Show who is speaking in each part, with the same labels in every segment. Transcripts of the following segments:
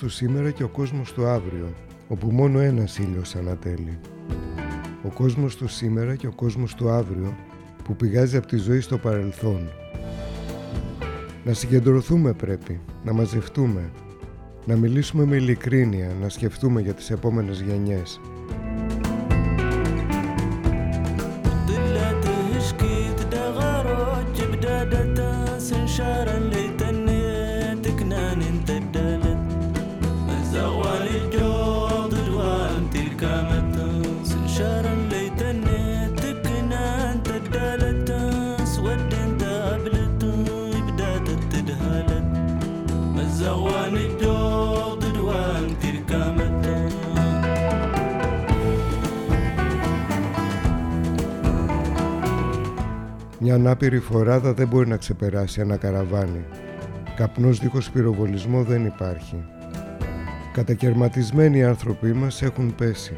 Speaker 1: Του σήμερα και ο κόσμος του αύριο, όπου μόνο ένας ήλιος ανατέλει. Ο κόσμος του σήμερα και ο κόσμος του αύριο, που πηγάζει από τη ζωή στο παρελθόν. Να συγκεντρωθούμε πρέπει, να μαζευτούμε, να μιλήσουμε με ειλικρίνεια, να σκεφτούμε για τις επόμενες γενιές. Μια ανάπηρη φοράδα δεν μπορεί να ξεπεράσει ένα καραβάνι. Καπνός δίχως πυροβολισμό δεν υπάρχει. Κατακαιρματισμένοι οι άνθρωποι μας έχουν πέσει.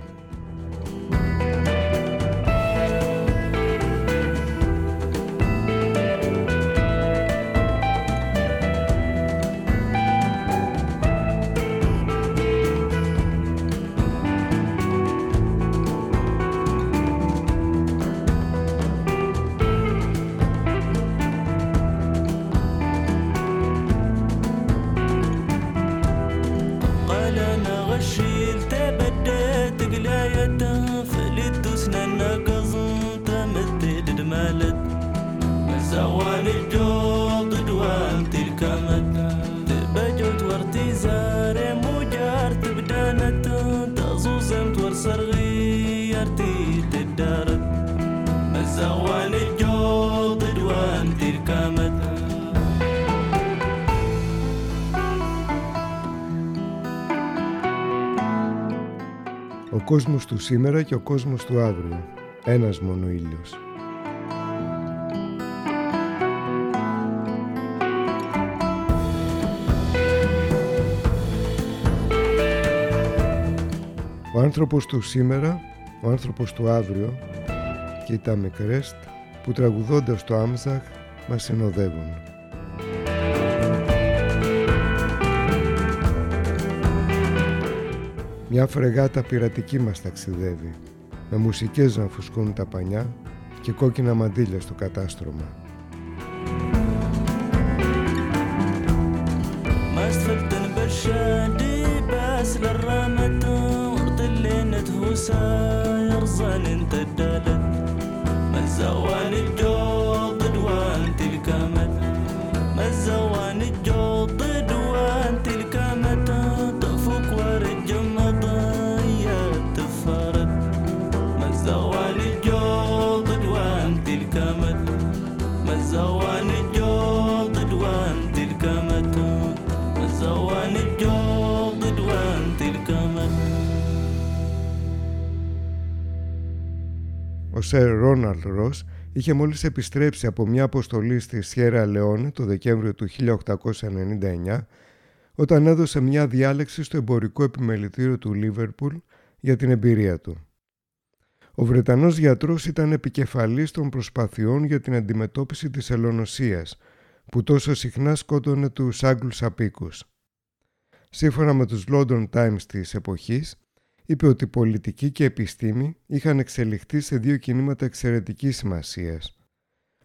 Speaker 2: مزوان الجوض دوان تلك مدى
Speaker 1: Ο κόσμος του σήμερα και ο κόσμος του αύριο. Ένας μόνο ήλιος. Ο άνθρωπος του σήμερα, ο άνθρωπος του αύριο και τα μικρές που τραγουδώντας το Άμζαχ μας συνοδεύουν. Μια φρεγάτα πειρατική μας ταξιδεύει, με μουσικές να φουσκώνουν τα πανιά και κόκκινα μαντίλια στο κατάστρωμα.
Speaker 2: ما
Speaker 1: Σερ Ρόναλντ Ρος είχε μόλις επιστρέψει από μια αποστολή στη Σιέρα Λεόνε το Δεκέμβριο του 1899 όταν έδωσε μια διάλεξη στο εμπορικό επιμελητήριο του Λίβερπουλ για την εμπειρία του. Ο Βρετανός γιατρός ήταν επικεφαλής των προσπαθειών για την αντιμετώπιση της ελονοσίας που τόσο συχνά σκότωνε τους Άγγλους απίκους. σύμφωνα με τους London Times της εποχής, είπε ότι πολιτική και επιστήμη είχαν εξελιχθεί σε δύο κινήματα εξαιρετικής σημασίας.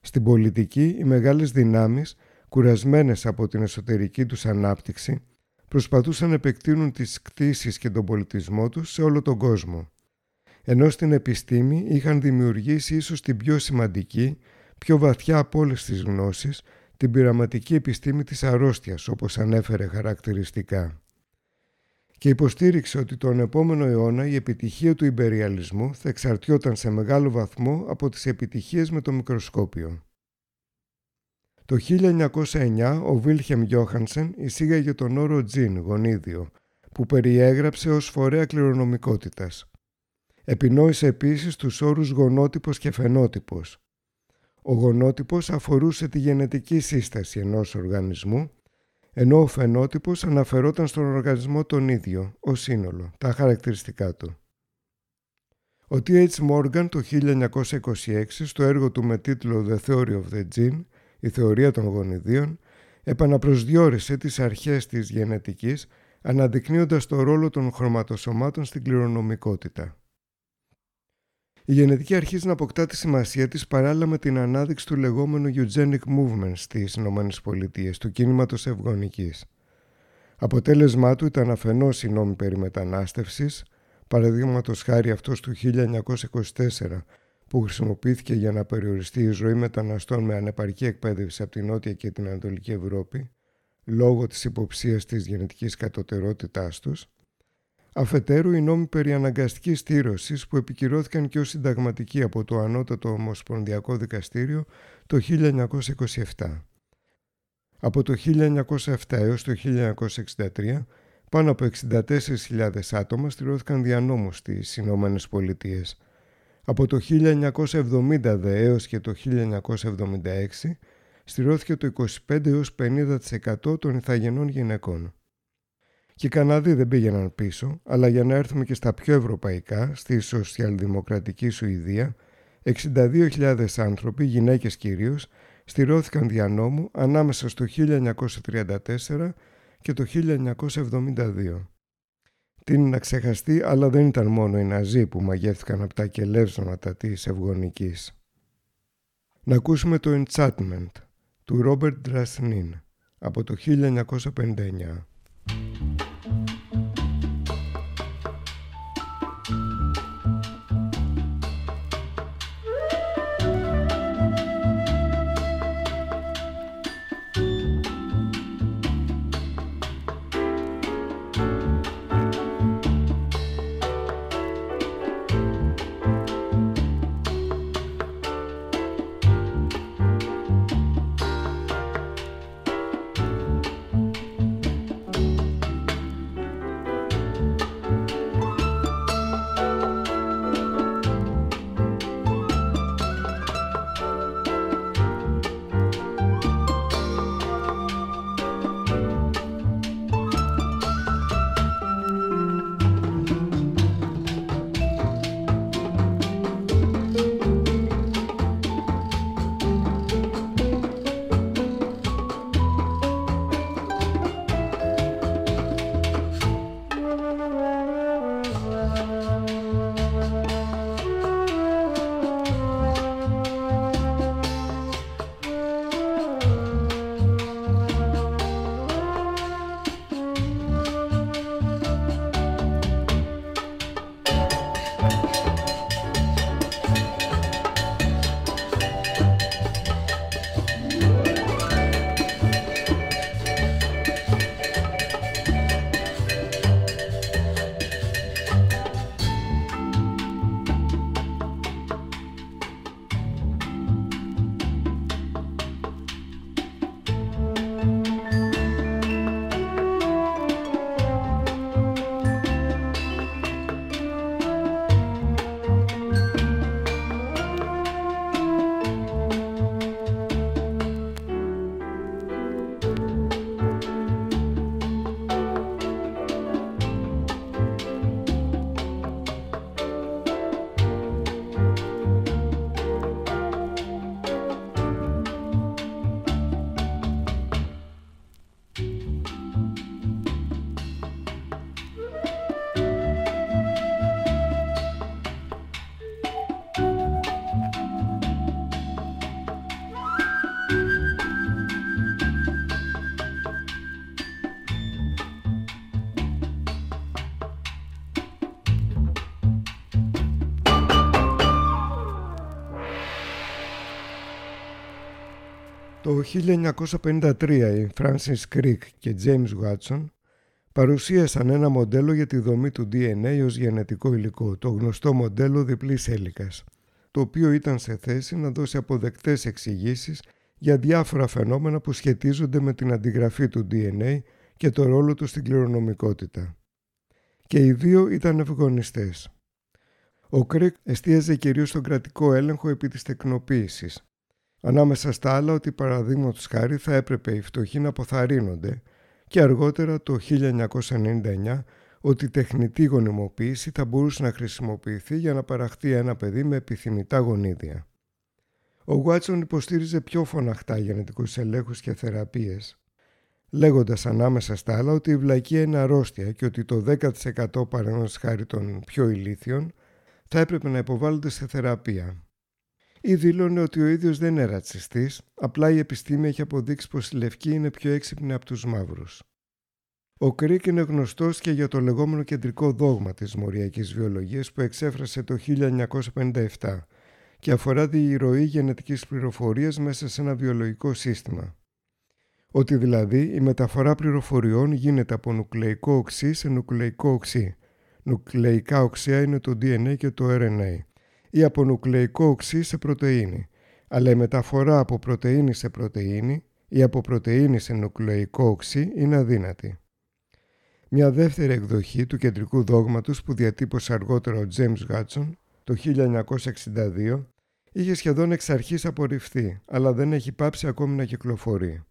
Speaker 1: Στην πολιτική, οι μεγάλες δυνάμεις, κουρασμένες από την εσωτερική τους ανάπτυξη, προσπαθούσαν να επεκτείνουν τις κτίσεις και τον πολιτισμό τους σε όλο τον κόσμο. Ενώ στην επιστήμη είχαν δημιουργήσει ίσως την πιο σημαντική, πιο βαθιά από όλες τις γνώσεις, την πειραματική επιστήμη της αρρώστιας, όπως ανέφερε χαρακτηριστικά. Και υποστήριξε ότι τον επόμενο αιώνα η επιτυχία του υπεριαλισμού θα εξαρτιόταν σε μεγάλο βαθμό από τις επιτυχίες με το μικροσκόπιο. Το 1909 ο Βίλχεμ Γιώχανσεν εισήγαγε τον όρο τζιν, γονίδιο, που περιέγραψε ως φορέα κληρονομικότητας. Επινόησε επίσης τους όρους γονότυπος και φαινότυπος. Ο γονότυπος αφορούσε τη γενετική σύσταση ενός οργανισμού, ενώ ο φαινότυπος αναφερόταν στον οργανισμό τον ίδιο, ο σύνολο, τα χαρακτηριστικά του. Ο T.H. Morgan το 1926 στο έργο του με τίτλο «The Theory of the Gene» η θεωρία των γονιδίων, επαναπροσδιορίσε τις αρχές της γενετικής, αναδεικνύοντας το ρόλο των χρωματοσωμάτων στην κληρονομικότητα. Η γενετική αρχίζει να αποκτά τη σημασία της παράλληλα με την ανάδειξη του λεγόμενου eugenic movement στις ΗΠΑ, του κίνηματος ευγονικής. Αποτέλεσμά του ήταν αφενός η νόμη περί μετανάστευσης, παραδείγματος χάρη αυτός του 1924 που χρησιμοποιήθηκε για να περιοριστεί η ζωή μεταναστών με ανεπαρκή εκπαίδευση από την Νότια και την Ανατολική Ευρώπη, λόγω της υποψίας της γενετικής κατωτερότητάς τους, αφετέρου οι νόμοι περί αναγκαστικής στήρωσης που επικυρώθηκαν και ως συνταγματικοί από το Ανώτατο Ομοσπονδιακό Δικαστήριο το 1927. Από το 1907 έως το 1963, πάνω από 64.000 άτομα στηρώθηκαν δια νόμου στις Ηνωμένες Πολιτείες, από το 1970 δε έως και το 1976 στηρώθηκε το 25 έως 50% των ηθαγενών γυναικών. Και οι Καναδοί δεν πήγαιναν πίσω, αλλά για να έρθουμε και στα πιο ευρωπαϊκά, στη σοσιαλδημοκρατική Σουηδία, 62.000 άνθρωποι, γυναίκες κυρίως, στηρώθηκαν δια νόμου ανάμεσα στο 1934 και το 1972. Τι είναι να ξεχαστεί, αλλά δεν ήταν μόνο οι Ναζί που μαγεύτηκαν από τα κελεύσματα της ευγονικής. Να ακούσουμε το Enchantment του Ρόμπερτ Drasnin από το 1959. 1953 οι Francis Crick και James Watson παρουσίασαν ένα μοντέλο για τη δομή του DNA ως γενετικό υλικό, το γνωστό μοντέλο διπλής έλικας, το οποίο ήταν σε θέση να δώσει αποδεκτές εξηγήσεις για διάφορα φαινόμενα που σχετίζονται με την αντιγραφή του DNA και το ρόλο του στην κληρονομικότητα. Και οι δύο ήταν ευγονιστές. Ο Κρίκ εστίαζε κυρίως στον κρατικό έλεγχο επί της τεκνοποίησης. Ανάμεσα στα άλλα ότι παραδείγματος χάρη θα έπρεπε οι φτωχοί να αποθαρρύνονται και αργότερα το 1999 ότι η τεχνητή γονιμοποίηση θα μπορούσε να χρησιμοποιηθεί για να παραχθεί ένα παιδί με επιθυμητά γονίδια. Ο Γουάτσον υποστήριζε πιο φωναχτά γενετικούς ελέγχους και θεραπείες, λέγοντας ανάμεσα στα άλλα ότι η βλακία είναι αρρώστια και ότι το 10% παραδείγματος χάρη των πιο ηλίθιων θα έπρεπε να υποβάλλονται σε θεραπεία. Ή δήλωνε ότι ο ίδιος δεν είναι ρατσιστής, απλά η επιστήμη έχει αποδείξει πως οι λευκοί είναι πιο έξυπνοι από τους μαύρους. Ο Κρίκ είναι γνωστός και για το λεγόμενο κεντρικό δόγμα της μοριακής βιολογίας που εξέφρασε το 1957 και αφορά τη ροή γενετικής πληροφορίας μέσα σε ένα βιολογικό σύστημα. Ότι δηλαδή η μεταφορά πληροφοριών γίνεται από νουκλεϊκό οξύ σε νουκλεϊκό οξύ. Νουκλεϊκά οξέα είναι το DNA και το RNA. Ή από νουκλεϊκό οξύ σε πρωτεΐνη. Αλλά η μεταφορά από πρωτεΐνη σε πρωτεΐνη ή από πρωτεΐνη σε νουκλεϊκό οξύ είναι αδύνατη. Μια δεύτερη εκδοχή του κεντρικού δόγματος που διατύπωσε αργότερα ο James Gutson το 1962 είχε σχεδόν εξ αρχής απορριφθεί, αλλά δεν έχει πάψει ακόμη να κυκλοφορεί.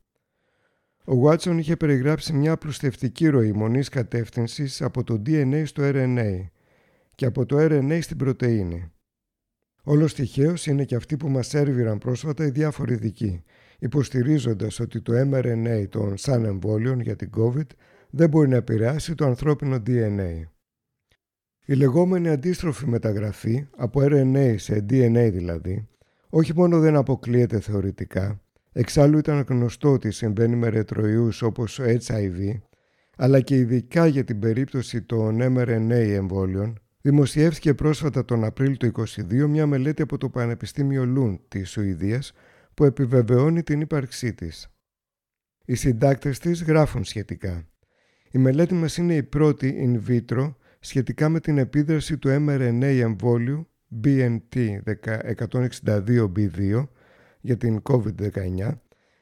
Speaker 1: Ο Βάτσον είχε περιγράψει μια πλουστευτική ροή μονής κατεύθυνσης από το DNA στο RNA και από το RNA στην πρωτεΐνη. Όλος τυχαίως είναι και αυτοί που μας έρβηραν πρόσφατα οι διάφοροι ειδικοί, υποστηρίζοντας ότι το mRNA των σαν εμβόλιων για την COVID δεν μπορεί να επηρεάσει το ανθρώπινο DNA. Η λεγόμενη αντίστροφη μεταγραφή, από RNA σε DNA δηλαδή, όχι μόνο δεν αποκλείεται θεωρητικά, εξάλλου ήταν γνωστό ότι συμβαίνει με ρετροϊούς όπως HIV, αλλά και ειδικά για την περίπτωση των mRNA εμβόλιων, δημοσιεύτηκε πρόσφατα τον Απρίλιο του 2022 μια μελέτη από το Πανεπιστήμιο Λούν της Σουηδίας που επιβεβαιώνει την ύπαρξή της. Οι συντάκτες της γράφουν σχετικά. Η μελέτη μας είναι η πρώτη in vitro σχετικά με την επίδραση του mRNA εμβόλιου BNT162b2 για την COVID-19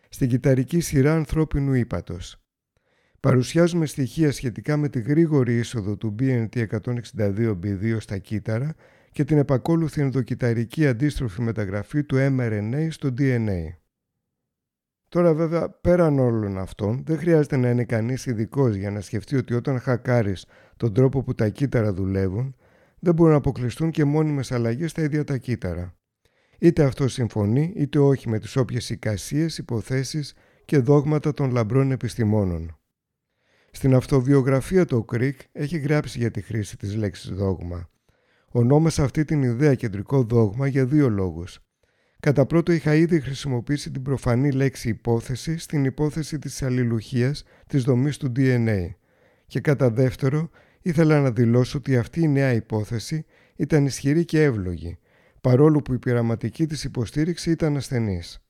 Speaker 1: στην κυταρική σειρά ανθρώπινου ύπατος. Παρουσιάζουμε στοιχεία σχετικά με τη γρήγορη είσοδο του BNT162b2 στα κύτταρα και την επακόλουθη ενδοκυταρική αντίστροφη μεταγραφή του mRNA στο DNA. Τώρα βέβαια πέραν όλων αυτών δεν χρειάζεται να είναι κανείς ειδικός για να σκεφτεί ότι όταν χακάρεις τον τρόπο που τα κύτταρα δουλεύουν δεν μπορούν να αποκλειστούν και μόνιμες αλλαγές στα ίδια τα κύτταρα. Είτε αυτό συμφωνεί είτε όχι με τις όποιες εικασίες, υποθέσεις και δόγματα των λαμπρών επιστημόνων. Στην αυτοβιογραφία του Κρίκ έχει γράψει για τη χρήση της λέξης δόγμα. Ονόμασε αυτή την ιδέα κεντρικό δόγμα για δύο λόγους. Κατά πρώτο είχα ήδη χρησιμοποιήσει την προφανή λέξη υπόθεση στην υπόθεση της αλληλουχίας της δομής του DNA και κατά δεύτερο ήθελα να δηλώσω ότι αυτή η νέα υπόθεση ήταν ισχυρή και εύλογη παρόλο που η πειραματική της υποστήριξη ήταν ασθενής.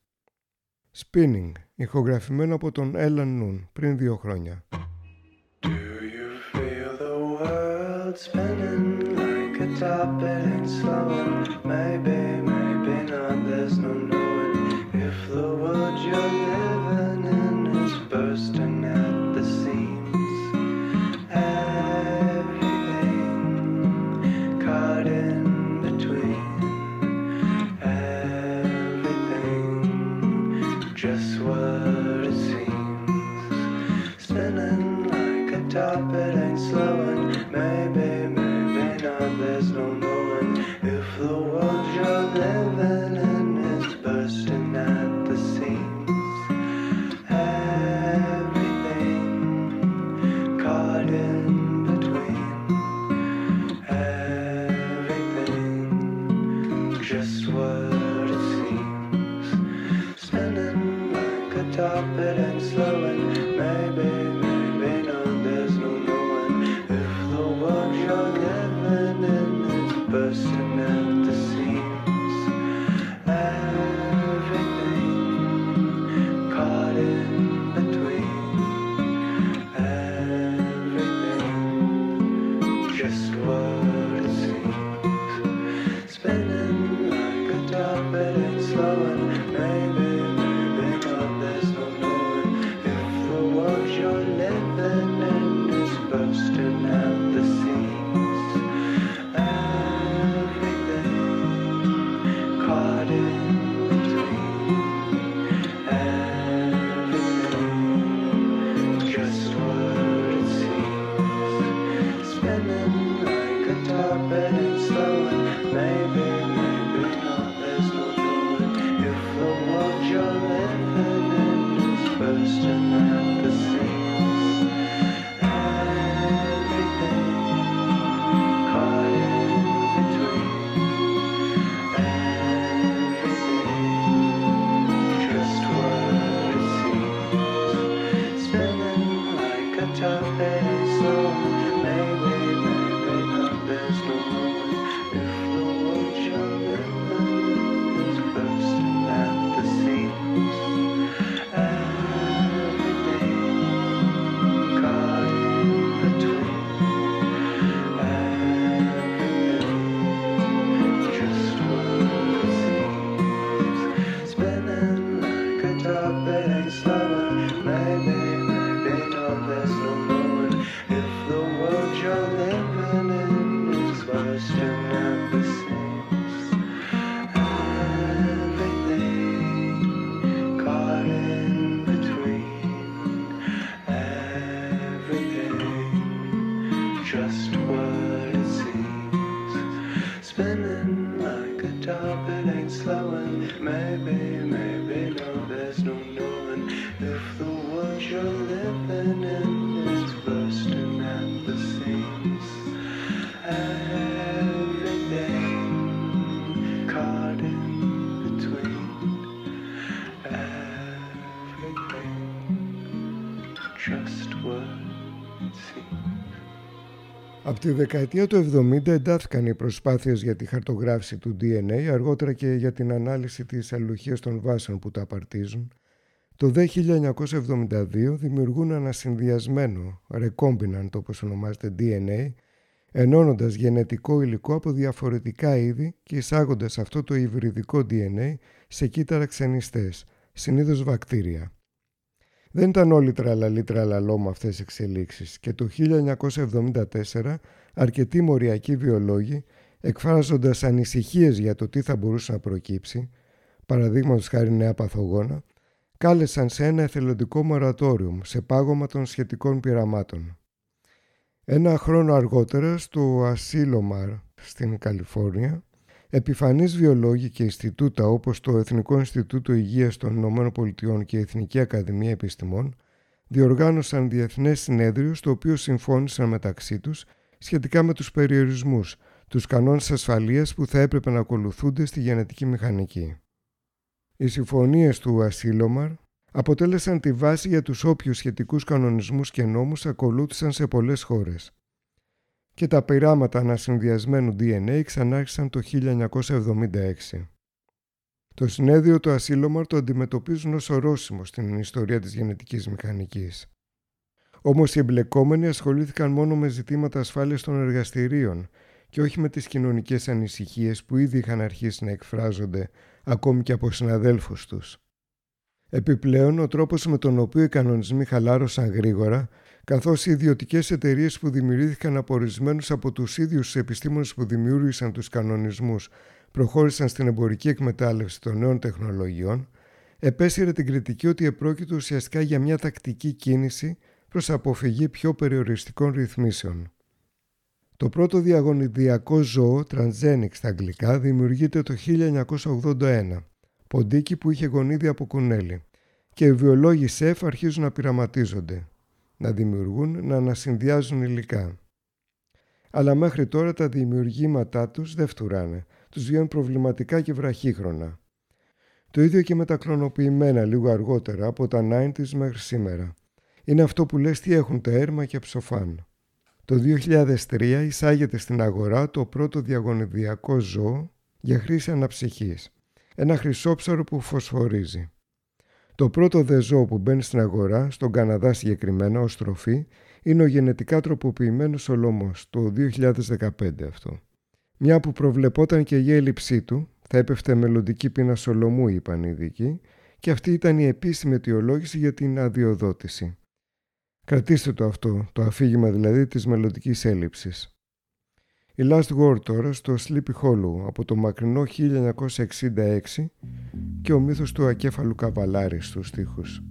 Speaker 1: Spinning, ηχογραφημένο από τον Έλαν Νουν πριν δύο χρόνια. world
Speaker 3: spinning like a top and slowing. Maybe, maybe not, there's no knowing if the world you're living in is bursting.
Speaker 1: Τη δεκαετία του 70 εντάθηκαν οι προσπάθειες για τη χαρτογράφηση του DNA, αργότερα και για την ανάλυση της αλληλουχίας των βάσεων που τα απαρτίζουν. Το 1972 δημιουργούν ένα συνδυασμένο recombinant όπως ονομάζεται DNA, ενώνοντας γενετικό υλικό από διαφορετικά είδη και εισάγοντας αυτό το υβριδικό DNA σε κύτταρα ξενιστές, συνήθως βακτήρια. Δεν ήταν όλοι τραλαλή τραλαλό με αυτές τις εξελίξεις και το 1974 αρκετοί μοριακοί βιολόγοι εκφράζοντας ανησυχίες για το τι θα μπορούσε να προκύψει, παραδείγματος χάρη νέα παθογόνα, κάλεσαν σε ένα εθελοντικό μορατόριο σε πάγωμα των σχετικών πειραμάτων. Ένα χρόνο αργότερα στο Ασίλομαρ στην Καλιφόρνια Επιφανείς βιολόγοι και Ινστιτούτα όπως το Εθνικό Ινστιτούτο Υγείας των Ηνωμένων Πολιτειών και η Εθνική Ακαδημία Επιστημών διοργάνωσαν διεθνές συνέδριο στο οποίο συμφώνησαν μεταξύ τους σχετικά με τους περιορισμούς, τους κανόνες ασφαλείας που θα έπρεπε να ακολουθούνται στη γενετική μηχανική. Οι συμφωνίες του Ασίλομαρ αποτέλεσαν τη βάση για τους όποιους σχετικούς κανονισμούς και νόμους ακολούθησαν σε πολλές χώρες και τα πειράματα ανασυνδυασμένου DNA ξανάρχισαν το 1976. Το συνέδριο του Ασύλωμαρ το αντιμετωπίζουν ως ορόσημο στην ιστορία της γενετικής μηχανικής. Όμως οι εμπλεκόμενοι ασχολήθηκαν μόνο με ζητήματα ασφάλειας των εργαστηρίων και όχι με τις κοινωνικές ανησυχίες που ήδη είχαν αρχίσει να εκφράζονται ακόμη και από συναδέλφους τους. Επιπλέον, ο τρόπος με τον οποίο οι κανονισμοί χαλάρωσαν γρήγορα καθώς οι ιδιωτικές εταιρείες που δημιουργήθηκαν από ορισμένους από τους ίδιους επιστήμονες που δημιούργησαν τους κανονισμούς προχώρησαν στην εμπορική εκμετάλλευση των νέων τεχνολογιών, επέσυρε την κριτική ότι επρόκειτο ουσιαστικά για μια τακτική κίνηση προς αποφυγή πιο περιοριστικών ρυθμίσεων. Το πρώτο διαγωνιδιακό ζώο, Transgenic στα αγγλικά, δημιουργείται το 1981, ποντίκι που είχε γονίδι από κουνέλι, και οι βιολόγοι ΣΕΦ αρχίζουν να πειραματίζονται να δημιουργούν, να ανασυνδυάζουν υλικά. Αλλά μέχρι τώρα τα δημιουργήματά τους δεν φτουράνε. Τους βγαίνουν προβληματικά και βραχύχρονα. Το ίδιο και με τα κλωνοποιημένα λίγο αργότερα από τα 90's μέχρι σήμερα. Είναι αυτό που λες τι έχουν τα έρμα και ψοφάν. Το 2003 εισάγεται στην αγορά το πρώτο διαγωνιδιακό ζώο για χρήση αναψυχής. Ένα χρυσόψαρο που φωσφορίζει. Το πρώτο δεζό που μπαίνει στην αγορά, στον Καναδά συγκεκριμένα ως τροφή, είναι ο γενετικά τροποποιημένος ολόμος, το 2015 αυτό. Μια που προβλεπόταν και η έλλειψή του, θα έπεφτε μελλοντική πείνα σολομού, είπαν οι ειδικοί, και αυτή ήταν η επίσημη αιτιολόγηση για την αδειοδότηση. Κρατήστε το αυτό, το αφήγημα δηλαδή της μελλοντικής έλλειψης. Η Last Word τώρα στο Sleepy Hollow από το μακρινό 1966 και ο μύθος του ακέφαλου καβαλάρη στους στίχους.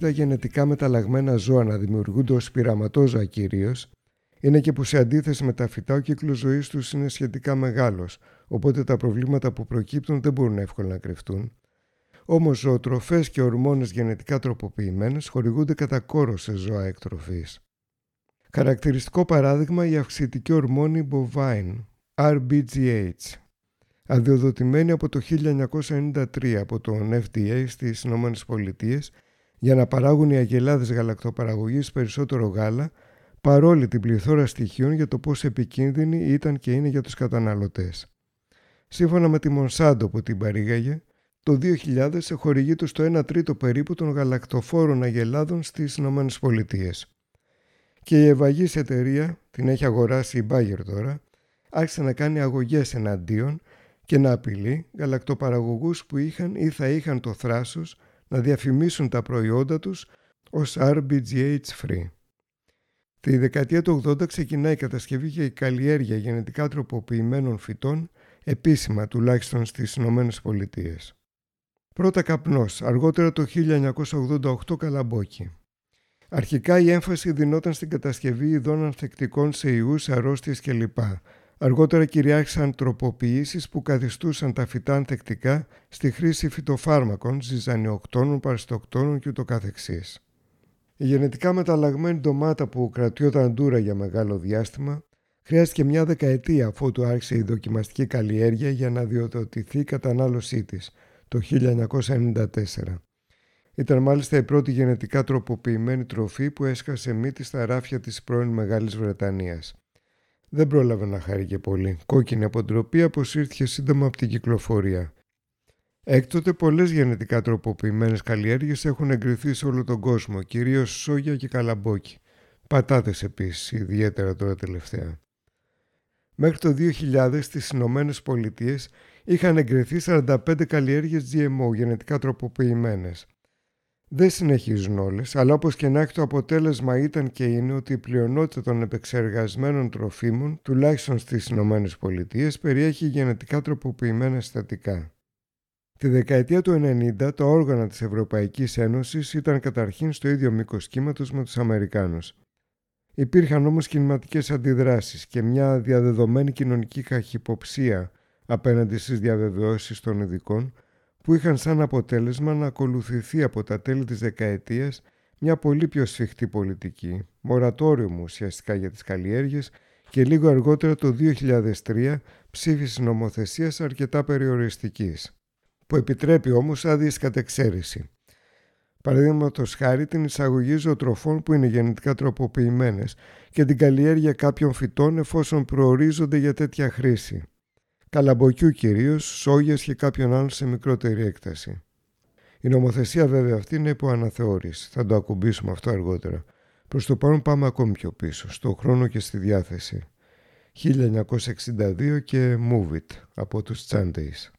Speaker 1: Τα γενετικά μεταλλαγμένα ζώα να δημιουργούνται ως πειραματόζωα κυρίως, είναι και που σε αντίθεση με τα φυτά ο κύκλος ζωής τους είναι σχετικά μεγάλος, οπότε τα προβλήματα που προκύπτουν δεν μπορούν εύκολα να κρυφτούν. Όμως ζωοτροφές και ορμόνες γενετικά τροποποιημένες χορηγούνται κατά κόρο σε ζώα εκτροφής. Χαρακτηριστικό παράδειγμα η αυξητική ορμόνη bovine, RBGH, αδειοδοτημένη από το 1993 από τον FDA στις ΗΠΑ για να παράγουν οι αγελάδες γαλακτοπαραγωγής περισσότερο γάλα παρόλη την πληθώρα στοιχείων για το πόσο επικίνδυνη ήταν και είναι για τους καταναλωτές. Σύμφωνα με τη Μονσάντο που την παρήγαγε, το 2000 χορηγείται στο 1 τρίτο περίπου των γαλακτοφόρων αγελάδων στις ΗΠΑ. Και η ευαγής εταιρεία, την έχει αγοράσει η Bayer τώρα, άρχισε να κάνει αγωγές εναντίον και να απειλεί γαλακτοπαραγωγούς που είχαν ή θα είχαν το θράσος να διαφημίσουν τα προϊόντα τους ως RBGH free. Τη δεκαετία του 80 ξεκινάει η κατασκευή και η καλλιέργεια γενετικά τροποποιημένων φυτών επίσημα τουλάχιστον στις Ηνωμένες Πολιτείες. Πρώτα καπνός, αργότερα το 1988 καλαμπόκι. Αρχικά η έμφαση δινόταν στην κατασκευή ειδών ανθεκτικών σε ιούς, αρρώστιες κλπ. Αργότερα κυριάρχησαν τροποποιήσεις που καθιστούσαν τα φυτά ανθεκτικά στη χρήση φυτοφάρμακων, ζυζανιοκτώνων, παριστοκτώνων κ.ο.κ. Η γενετικά μεταλλαγμένη ντομάτα που κρατιόταν ντούρα για μεγάλο διάστημα χρειάστηκε μια δεκαετία αφού του άρχισε η δοκιμαστική καλλιέργεια για να διοδοτηθεί η κατανάλωσή της το 1994. Ήταν μάλιστα η πρώτη γενετικά τροποποιημένη τροφή που έσκασε μύτη στα ράφια της πρώην Μεγάλης Βρετανίας. Δεν πρόλαβε να χαρεί και πολύ. Κόκκινη αποτροπή αποσύρθηκε σύντομα από την κυκλοφορία. Έκτοτε πολλές γενετικά τροποποιημένες καλλιέργειες έχουν εγκριθεί σε όλο τον κόσμο, κυρίως σόγια και καλαμπόκι. Πατάτες επίσης, ιδιαίτερα τώρα τελευταία. Μέχρι το 2000 στις Ηνωμένες Πολιτείες είχαν εγκριθεί 45 καλλιέργειες GMO γενετικά τροποποιημένες. Δεν συνεχίζουν όλες, αλλά όπως και να έχει το αποτέλεσμα ήταν και είναι ότι η πλειονότητα των επεξεργασμένων τροφίμων, τουλάχιστον στις Ηνωμένες Πολιτείες, περιέχει γενετικά τροποποιημένα συστατικά. Τη δεκαετία του 90 τα όργανα της Ευρωπαϊκής Ένωσης ήταν καταρχήν στο ίδιο μήκος κύματος με τους Αμερικάνους. Υπήρχαν όμως κινηματικές αντιδράσεις και μια διαδεδομένη κοινωνική καχυποψία απέναντι στις διαβεβαιώσεις των ειδικών που είχαν σαν αποτέλεσμα να ακολουθηθεί από τα τέλη της δεκαετίας μια πολύ πιο σφιχτή πολιτική, μορατόριο μου ουσιαστικά για τις καλλιέργειες και λίγο αργότερα το 2003 ψήφιση νομοθεσίας αρκετά περιοριστικής, που επιτρέπει όμως άδειες κατεξαίρεση. Παραδείγματος χάρη την εισαγωγή ζωοτροφών που είναι γενετικά τροποποιημένες και την καλλιέργεια κάποιων φυτών εφόσον προορίζονται για τέτοια χρήση. Καλαμποκιού κυρίως, σόγιας και κάποιον άλλον σε μικρότερη έκταση. Η νομοθεσία βέβαια αυτή είναι υπό αναθεώρηση. Θα το ακουμπήσουμε αυτό αργότερα. Προς το παρόν πάμε ακόμη πιο πίσω, στο χρόνο και στη διάθεση. 1962 και Move It από τους Sundays.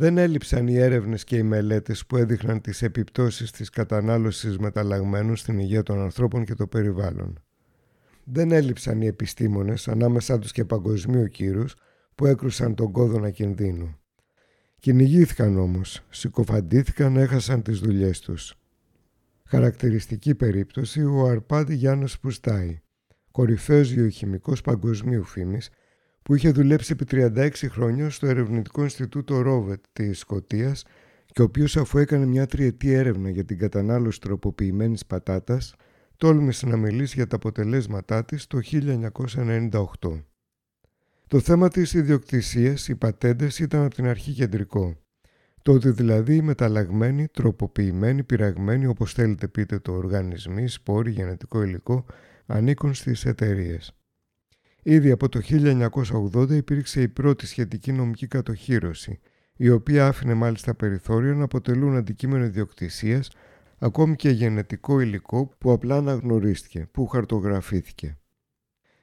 Speaker 1: Δεν έλειψαν οι έρευνες και οι μελέτες που έδειχναν τις επιπτώσεις της κατανάλωσης μεταλλαγμένων στην υγεία των ανθρώπων και το περιβάλλον. Δεν έλειψαν οι επιστήμονες, ανάμεσά τους και παγκοσμίου κύρους, που έκρουσαν τον κόδωνα κινδύνου. Κυνηγήθηκαν όμως, συκοφαντήθηκαν, έχασαν τις δουλειές τους. Χαρακτηριστική περίπτωση ο Αρπάδη Γιάννος Πουστάη, κορυφαίος γεωχημικός παγκοσμίου φήμης που είχε δουλέψει επί 36 χρόνια στο Ερευνητικό Ινστιτούτο Ρόβετ της Σκοτίας και ο οποίος αφού έκανε μια τριετή έρευνα για την κατανάλωση τροποποιημένης πατάτας, τόλμησε να μιλήσει για τα αποτελέσματά της το 1998. Το θέμα της ιδιοκτησίας, οι πατέντες ήταν από την αρχή κεντρικό. Το ότι δηλαδή οι μεταλλαγμένοι, τροποποιημένοι, πειραγμένοι, όπως θέλετε πείτε το οργανισμοί, σπόροι, γενετικό υλικό, ανήκουν στις εταιρείες. Ήδη από το 1980 υπήρξε η πρώτη σχετική νομική κατοχήρωση, η οποία άφηνε μάλιστα περιθώριο να αποτελούν αντικείμενο ιδιοκτησίας ακόμη και γενετικό υλικό που απλά αναγνωρίστηκε, που χαρτογραφήθηκε.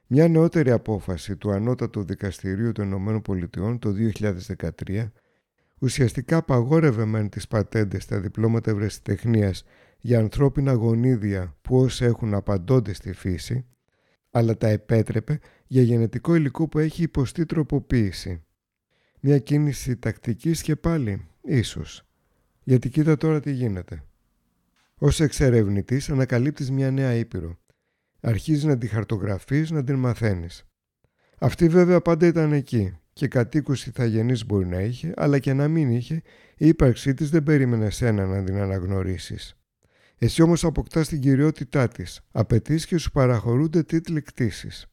Speaker 1: Μια νεότερη απόφαση του Ανώτατου Δικαστηρίου των Ηνωμένων Πολιτειών το 2013 ουσιαστικά απαγόρευε μεν τις πατέντες στα διπλώματα ευρεσιτεχνίας για ανθρώπινα γονίδια που όσοι έχουν απαντώνται στη φύση, αλλά τα επέτρεπε για γενετικό υλικό που έχει υποστεί τροποποίηση. Μια κίνηση τακτικής και πάλι, ίσως. Γιατί κοίτα τώρα τι γίνεται. Ως εξερευνητής ανακαλύπτεις μια νέα ήπειρο. Αρχίζεις να τη χαρτογραφείς, να την μαθαίνεις. Αυτή βέβαια πάντα ήταν εκεί και κατοίκους ηθαγενής μπορεί να είχε, αλλά και να μην είχε, η ύπαρξή της δεν περίμενε σένα να την αναγνωρίσεις. Εσύ όμως αποκτάς την κυριότητά της, απαιτείς και σου παραχωρούνται τίτλοι κτήσεις.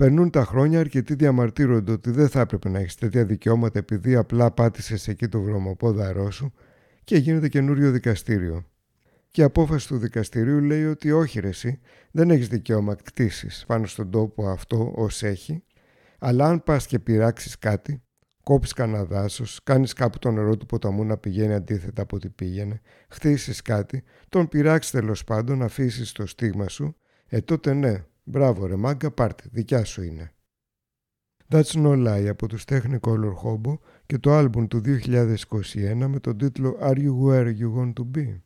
Speaker 1: Περνούν τα χρόνια, αρκετοί διαμαρτύρονται ότι δεν θα έπρεπε να έχεις τέτοια δικαιώματα επειδή απλά πάτησες εκεί το βρωμοπόδαρό σου και γίνεται καινούριο δικαστήριο. Και η απόφαση του δικαστηρίου λέει ότι όχι ρε εσύ, δεν έχεις δικαίωμα κτήσεις πάνω στον τόπο αυτό ως έχει, αλλά αν πας και πειράξεις κάτι, κόψεις κανένα δάσος, κάνεις κάπου το νερό του ποταμού να πηγαίνει αντίθετα από ό,τι πήγαινε, χτίσεις κάτι, τον πειράξεις τέλος πάντων, αφήσεις το στίγμα σου, ε τότε ναι, μπράβο ρε μάγκα, πάρτε, δικιά σου είναι. That's No Lie από τους Technicolor Hobo και το άλμπουμ του 2021 με τον τίτλο Are You Where You Want To Be;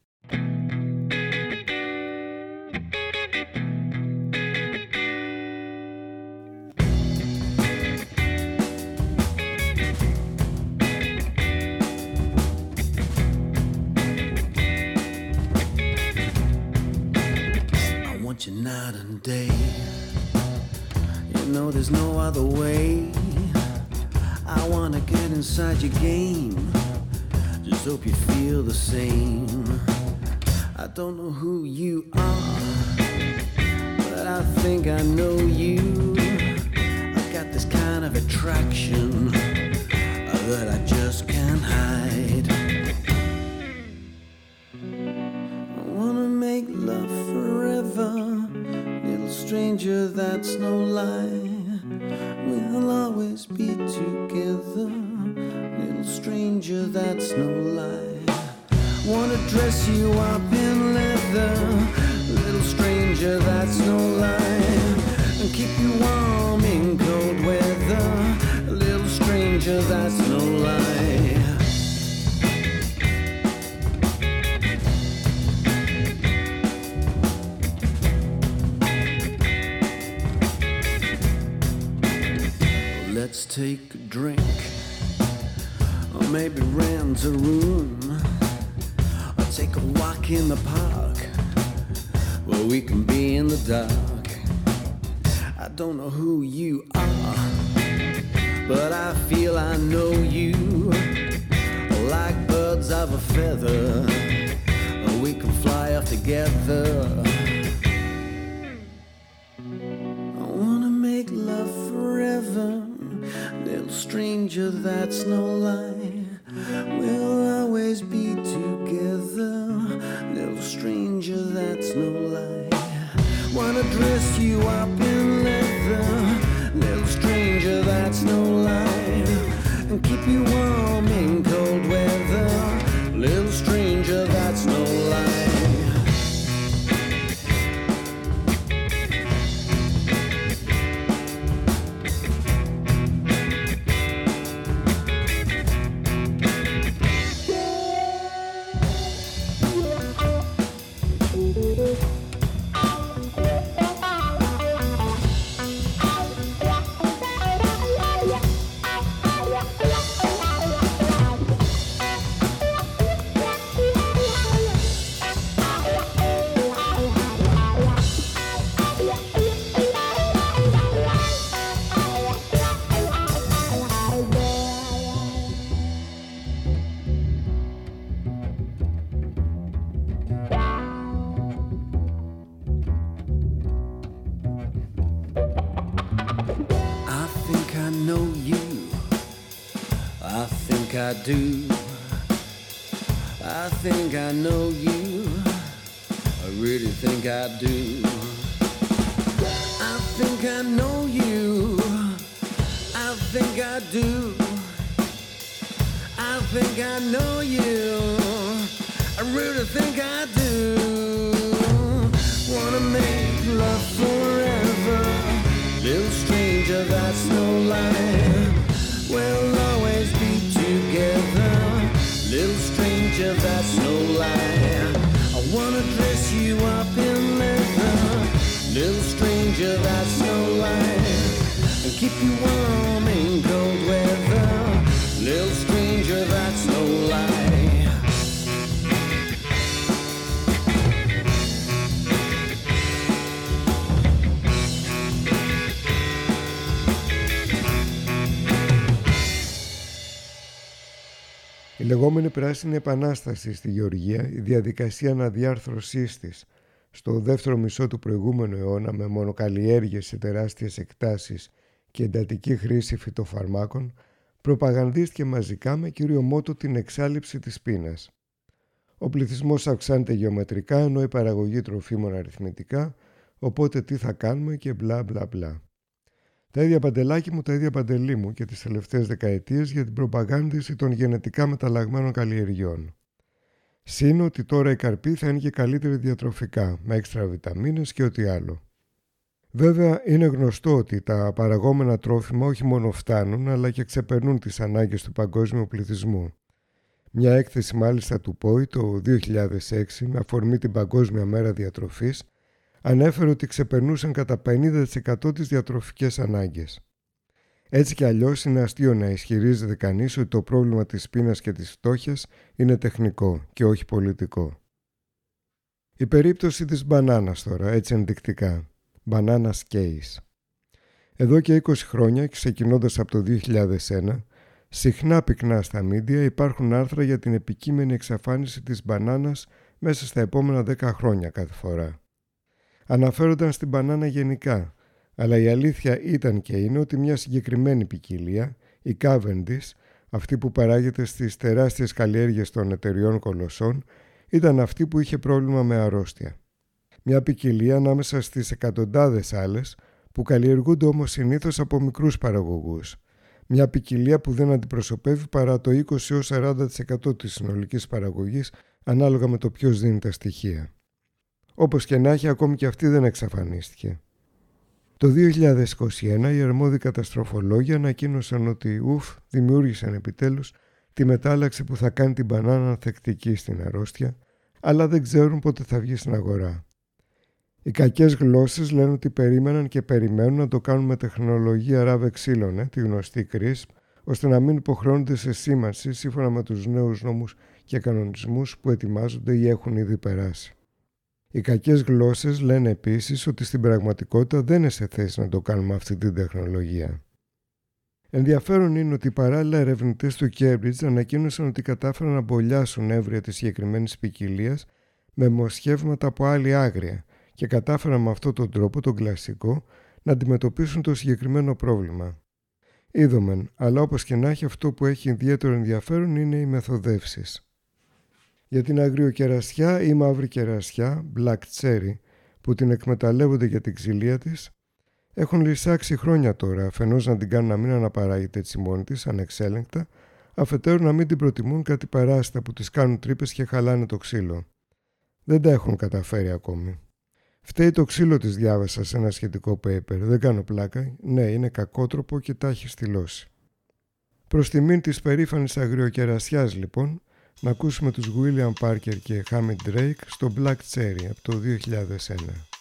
Speaker 4: inside your game. Just hope you feel the same. I don't know who you are, but I think I know you. I've got this kind of attraction uh, that I just can't hide. I wanna make love forever, little stranger, that's no lie. Think I know you. I really think I do. I think I know you. I think I do. I think I know you. I really think I do. Wanna make love forever. Little stranger, that's no lie. We'll always be together. Little stranger, that's no lie. I wanna dress you up in leather. Little stranger, that's no lie. And keep you warm
Speaker 1: Η λεγόμενη πράσινη επανάσταση στη Γεωργία, η διαδικασία αναδιάρθρωσής της στο δεύτερο μισό του προηγούμενου αιώνα με μονοκαλλιέργειες σε τεράστιες εκτάσεις και εντατική χρήση φυτοφαρμάκων, προπαγανδίστηκε μαζικά με κύριο μότο την εξάλληψη της πείνας. Ο πληθυσμός αυξάνεται γεωμετρικά ενώ η παραγωγή τροφίμων αριθμητικά, οπότε τι θα κάνουμε και μπλα μπλα μπλα. Τα ίδια παντελάκι μου, τα ίδια παντελή μου και τις τελευταίες δεκαετίες για την προπαγάνδηση των γενετικά μεταλλαγμένων καλλιεργιών. Συν ότι τώρα η καρπή θα είναι και καλύτερη διατροφικά, με έξτρα βιταμίνες και ό,τι άλλο. Βέβαια είναι γνωστό ότι τα παραγόμενα τρόφιμα όχι μόνο φτάνουν αλλά και ξεπερνούν τις ανάγκες του παγκόσμιου πληθυσμού. Μια έκθεση μάλιστα του ΠΟΗ το 2006 με αφορμή την Παγκόσμια Μέρα Διατροφής ανέφερε ότι ξεπερνούσαν κατά 50% τις διατροφικές ανάγκες. Έτσι κι αλλιώς είναι αστείο να ισχυρίζεται κανείς ότι το πρόβλημα της πείνας και της φτώχειας είναι τεχνικό και όχι πολιτικό. Η περίπτωση της μπανάνας τώρα, έτσι ενδεικτικά. Banana Case. Εδώ και 20 χρόνια, ξεκινώντας από το 2001, συχνά πυκνά στα μίντια υπάρχουν άρθρα για την επικείμενη εξαφάνιση της μπανάνας μέσα στα επόμενα 10 χρόνια κάθε φορά. Αναφέρονταν στην μπανάνα γενικά, αλλά η αλήθεια ήταν και είναι ότι μια συγκεκριμένη ποικιλία, η Cavendish, αυτή που παράγεται στις τεράστιες καλλιέργειες των εταιριών κολοσσών, ήταν αυτή που είχε πρόβλημα με αρρώστια μια ποικιλία ανάμεσα στις εκατοντάδες άλλες που καλλιεργούνται όμως συνήθως από μικρούς παραγωγούς. Μια ποικιλία που δεν αντιπροσωπεύει παρά το 20-40% της συνολικής παραγωγής ανάλογα με το ποιος δίνει τα στοιχεία. Όπως και να έχει ακόμη και αυτή δεν εξαφανίστηκε. Το 2021 οι αρμόδιοι καταστροφολόγοι ανακοίνωσαν ότι ουφ δημιούργησαν επιτέλους τη μετάλλαξη που θα κάνει την μπανάνα ανθεκτική στην αρρώστια, αλλά δεν ξέρουν πότε θα βγει στην αγορά. Οι κακές γλώσσες λένε ότι περίμεναν και περιμένουν να το κάνουν με τεχνολογία ράβε ξύλων, τη γνωστή CRISP, ώστε να μην υποχρεώνονται σε σήμανση σύμφωνα με τους νέους νόμους και κανονισμούς που ετοιμάζονται ή έχουν ήδη περάσει. Οι κακές γλώσσες λένε επίσης ότι στην πραγματικότητα δεν είναι σε θέση να το κάνουμε με αυτή την τεχνολογία. Ενδιαφέρον είναι ότι παράλληλα ερευνητές του Cambridge ανακοίνωσαν ότι κατάφεραν να μπολιάσουν έβρια της συγκεκριμένης ποικιλία με μοσχεύματα από άλλη άγρια, και κατάφεραν με αυτόν τον τρόπο, τον κλασικό, να αντιμετωπίσουν το συγκεκριμένο πρόβλημα. Είδομεν, αλλά όπως και να έχει αυτό που έχει ιδιαίτερο ενδιαφέρον είναι οι μεθοδεύσεις. Για την αγριοκερασιά ή μαύρη κερασιά, black cherry, που την εκμεταλλεύονται για την ξυλία της, έχουν λυσάξει χρόνια τώρα, αφενός να την κάνουν να μην αναπαράγεται έτσι μόνη της, ανεξέλεγκτα, αφετέρου να μην την προτιμούν κάτι παράστα που τις κάνουν τρύπες και χαλάνε το ξύλο. Δεν τα έχουν καταφέρει ακόμη. Φταίει το ξύλο της διάβασα σε ένα σχετικό paper. Δεν κάνω πλάκα. Ναι, είναι κακότροπο και τα έχει στυλώσει. Προς τιμήν της περήφανης αγριοκερασιάς λοιπόν, να ακούσουμε τους William Parker και Hamid Drake στο Black Cherry από το 2001.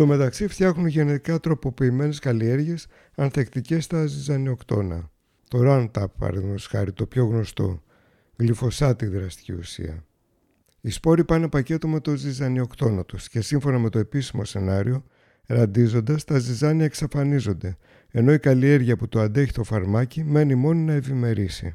Speaker 1: Τω μεταξύ φτιάχνουν γενετικά τροποποιημένες καλλιέργειες ανθεκτικές στα ζυζανιοκτώνα. Το Roundup, παραδείγματος χάρη, το πιο γνωστό, γλυφοσάτη δραστική ουσία. Οι σπόροι πάνε πακέτο με το ζυζανιοκτόνο τους και σύμφωνα με το επίσημο σενάριο, ραντίζοντας, τα ζυζάνια εξαφανίζονται, ενώ η καλλιέργεια που το αντέχει το φαρμάκι μένει μόνο να ευημερήσει.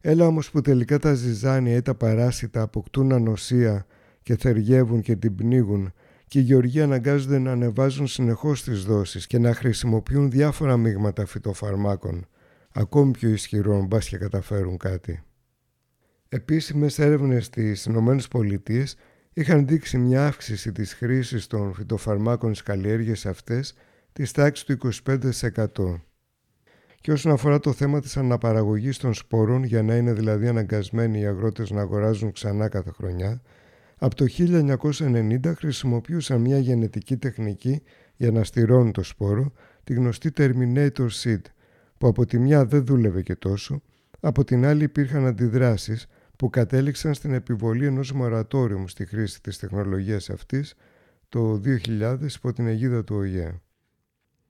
Speaker 1: Έλα όμως που τελικά τα ζυζάνια ή τα παράσιτα αποκτούν ανοσία και θεργεύουν και την πνίγουν και οι γεωργοί αναγκάζονται να ανεβάζουν συνεχώς τις δόσεις και να χρησιμοποιούν διάφορα μείγματα φυτοφαρμάκων, ακόμη πιο ισχυρών μπας και καταφέρουν κάτι. Επίσημες έρευνες στις ΗΠΑ είχαν δείξει μια αύξηση της χρήσης των φυτοφαρμάκων στις καλλιέργειες αυτές της τάξης του 25%. Και όσον αφορά το θέμα της αναπαραγωγής των σπόρων για να είναι δηλαδή αναγκασμένοι οι αγρότες να αγοράζουν ξανά κάθε χρονιά, από το 1990 χρησιμοποιούσαν μια γενετική τεχνική για να στηρώνουν το σπόρο, τη γνωστή Terminator Seed, που από τη μια δεν δούλευε και τόσο, από την άλλη υπήρχαν αντιδράσεις που κατέληξαν στην επιβολή ενός μορατόριου στη χρήση της τεχνολογίας αυτής το 2000 υπό την αιγίδα του ΟΗΕ.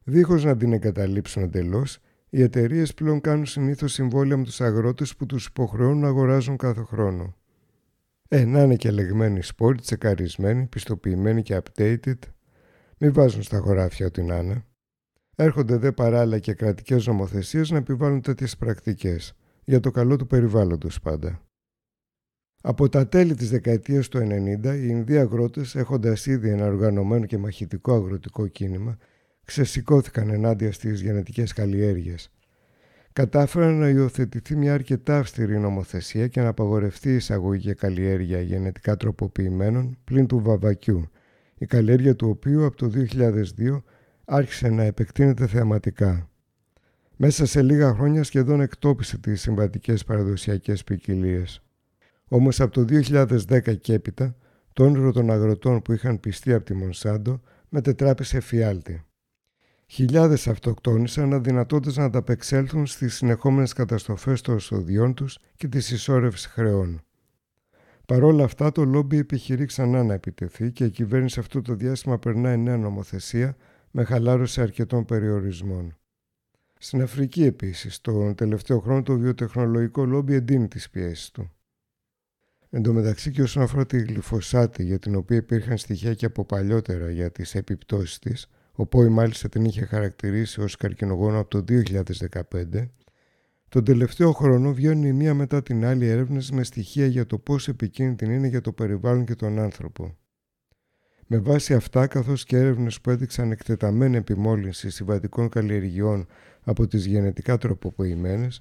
Speaker 1: Δίχως να την εγκαταλείψουν εντελώς, οι εταιρείες πλέον κάνουν συνήθως συμβόλαια με τους αγρότες που τους υποχρεώνουν να αγοράζουν κάθε χρόνο. Ε, να είναι και ελεγμένοι σπόροι, τσεκαρισμένοι, πιστοποιημένοι και updated. Μην βάζουν στα χωράφια ό,τι να είναι. Έρχονται δε παράλληλα και κρατικές νομοθεσίες να επιβάλλουν τέτοιες πρακτικές, για το καλό του περιβάλλοντος πάντα. Από τα τέλη της δεκαετίας του 90, οι Ινδοί αγρότες, έχοντας ήδη ένα οργανωμένο και μαχητικό αγροτικό κίνημα, ξεσηκώθηκαν ενάντια στις γενετικές καλλιέργειες. Κατάφεραν να υιοθετηθεί μια αρκετά αυστηρή νομοθεσία και να απαγορευτεί η εισαγωγή και καλλιέργεια γενετικά τροποποιημένων πλην του βαβακιού, η καλλιέργεια του οποίου από το 2002 άρχισε να επεκτείνεται θεαματικά. Μέσα σε λίγα χρόνια σχεδόν εκτόπισε τις συμβατικές παραδοσιακές ποικιλίες. Όμως από το 2010 και έπειτα, το όνειρο των αγροτών που είχαν πιστεί από τη Μονσάντο μετετράπησε φιάλτη. Χιλιάδες αυτοκτόνησαν αδυνατώντας να ανταπεξέλθουν στις συνεχόμενες καταστροφές των εσοδιών τους και της συσσόρευση χρεών. Παρόλα αυτά, το λόμπι επιχειρεί ξανά να επιτεθεί και η κυβέρνηση αυτό το διάστημα περνάει νέα νομοθεσία με χαλάρωση αρκετών περιορισμών. Στην Αφρική επίσης, τον τελευταίο χρόνο το βιοτεχνολογικό λόμπι εντείνει τις πιέσεις του. Εν τω μεταξύ και όσον αφορά τη γλυφοσάτη για την οποία υπήρχαν στοιχεία και από παλιότερα για τις επιπτώσεις της, ο Πόη μάλιστα την είχε χαρακτηρίσει ως καρκινογόνο από το 2015, τον τελευταίο χρόνο βγαίνουν η μία μετά την άλλη έρευνες με στοιχεία για το πώς επικίνδυνη είναι για το περιβάλλον και τον άνθρωπο. Με βάση αυτά, καθώς και έρευνες που έδειξαν εκτεταμένη επιμόλυνση συμβατικών καλλιεργειών από τις γενετικά τροποποιημένες,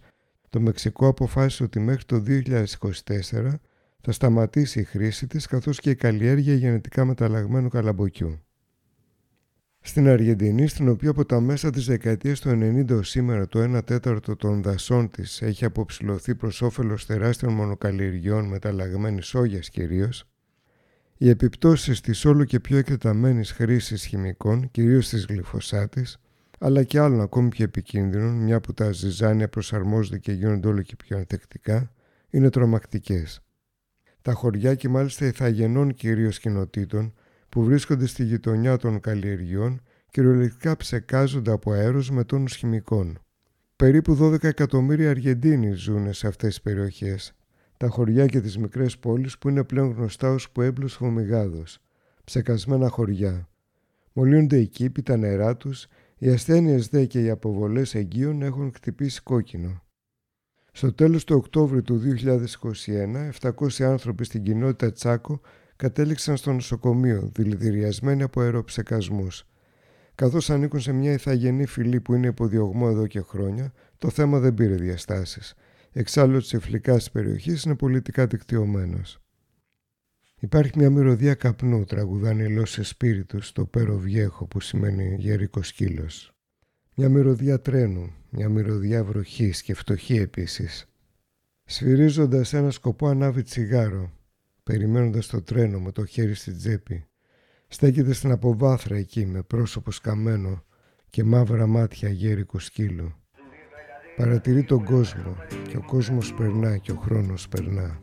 Speaker 1: το Μεξικό αποφάσισε ότι μέχρι το 2024 θα σταματήσει η χρήση της καθώς και η καλλιέργεια γενετικά μεταλλαγμένου καλαμποκιού. Στην Αργεντινή, στην οποία από τα μέσα της δεκαετίας του 90 ως σήμερα το 1 τέταρτο των δασών της έχει αποψηλωθεί προς όφελος τεράστιων μονοκαλλιεργιών μεταλλαγμένης σόγιας κυρίως, οι επιπτώσεις της όλο και πιο εκτεταμένης χρήσης χημικών, κυρίως της γλυφοσάτης, αλλά και άλλων ακόμη πιο επικίνδυνων, μια που τα ζυζάνια προσαρμόζονται και γίνονται όλο και πιο ανθεκτικά, είναι τρομακτικές. Τα χωριά και μάλιστα ηθαγενών κυρίως κοινοτήτων που βρίσκονται στη γειτονιά των καλλιεργειών κυριολεκτικά ψεκάζονται από αέρος με τόνους χημικών. Περίπου 12 εκατομμύρια Αργεντίνοι ζουν σε αυτές τις περιοχές, τα χωριά και τις μικρές πόλεις που είναι πλέον γνωστά ως Πουέμπλος Φωμιγάδος, ψεκασμένα χωριά. Μολύνονται οι κήποι, τα νερά τους, οι ασθένειες δε και οι αποβολές εγγύων έχουν χτυπήσει κόκκινο. Στο τέλος του Οκτώβριου του 2021, 700 άνθρωποι στην κοινότητα Τσάκο κατέληξαν στο νοσοκομείο, δηλητηριασμένοι από αεροψεκασμούς. Καθώς ανήκουν σε μια ηθαγενή φυλή που είναι υποδιωγμό εδώ και χρόνια, το θέμα δεν πήρε διαστάσεις. Εξάλλου της εφλικάς τη περιοχής είναι πολιτικά δικτυωμένος. Υπάρχει μια μυρωδία καπνού, τραγουδάνει Λόσες Σπίριτου στο Πέρο Βιέχο που σημαίνει γερικός σκύλος. Μια μυρωδιά τρένου, μια μυρωδιά βροχής και φτωχή επίσης. Σφυρίζοντας ένα σκοπό ανάβει τσιγάρο, περιμένοντας το τρένο με το χέρι στη τσέπη. Στέκεται στην αποβάθρα εκεί με πρόσωπο σκαμμένο και μαύρα μάτια γέρικο σκύλου. Παρατηρεί τον κόσμο και ο κόσμος περνά και ο χρόνος περνά.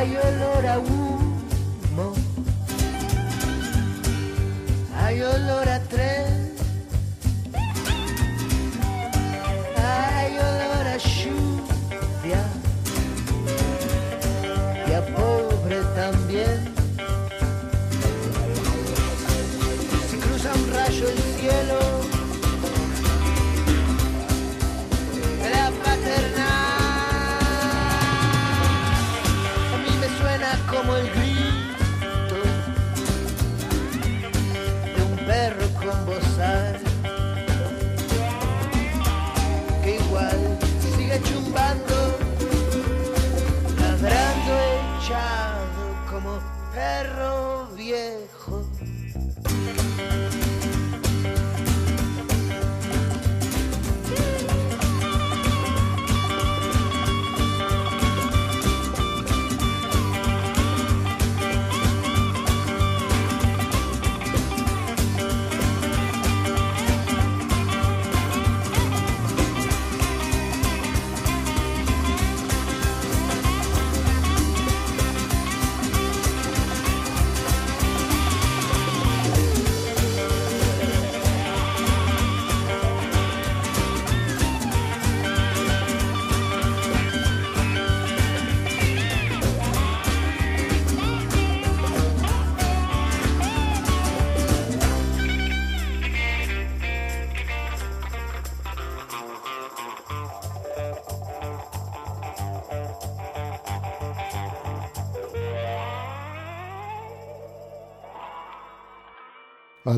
Speaker 5: hay olor a humo, hay olor a tren.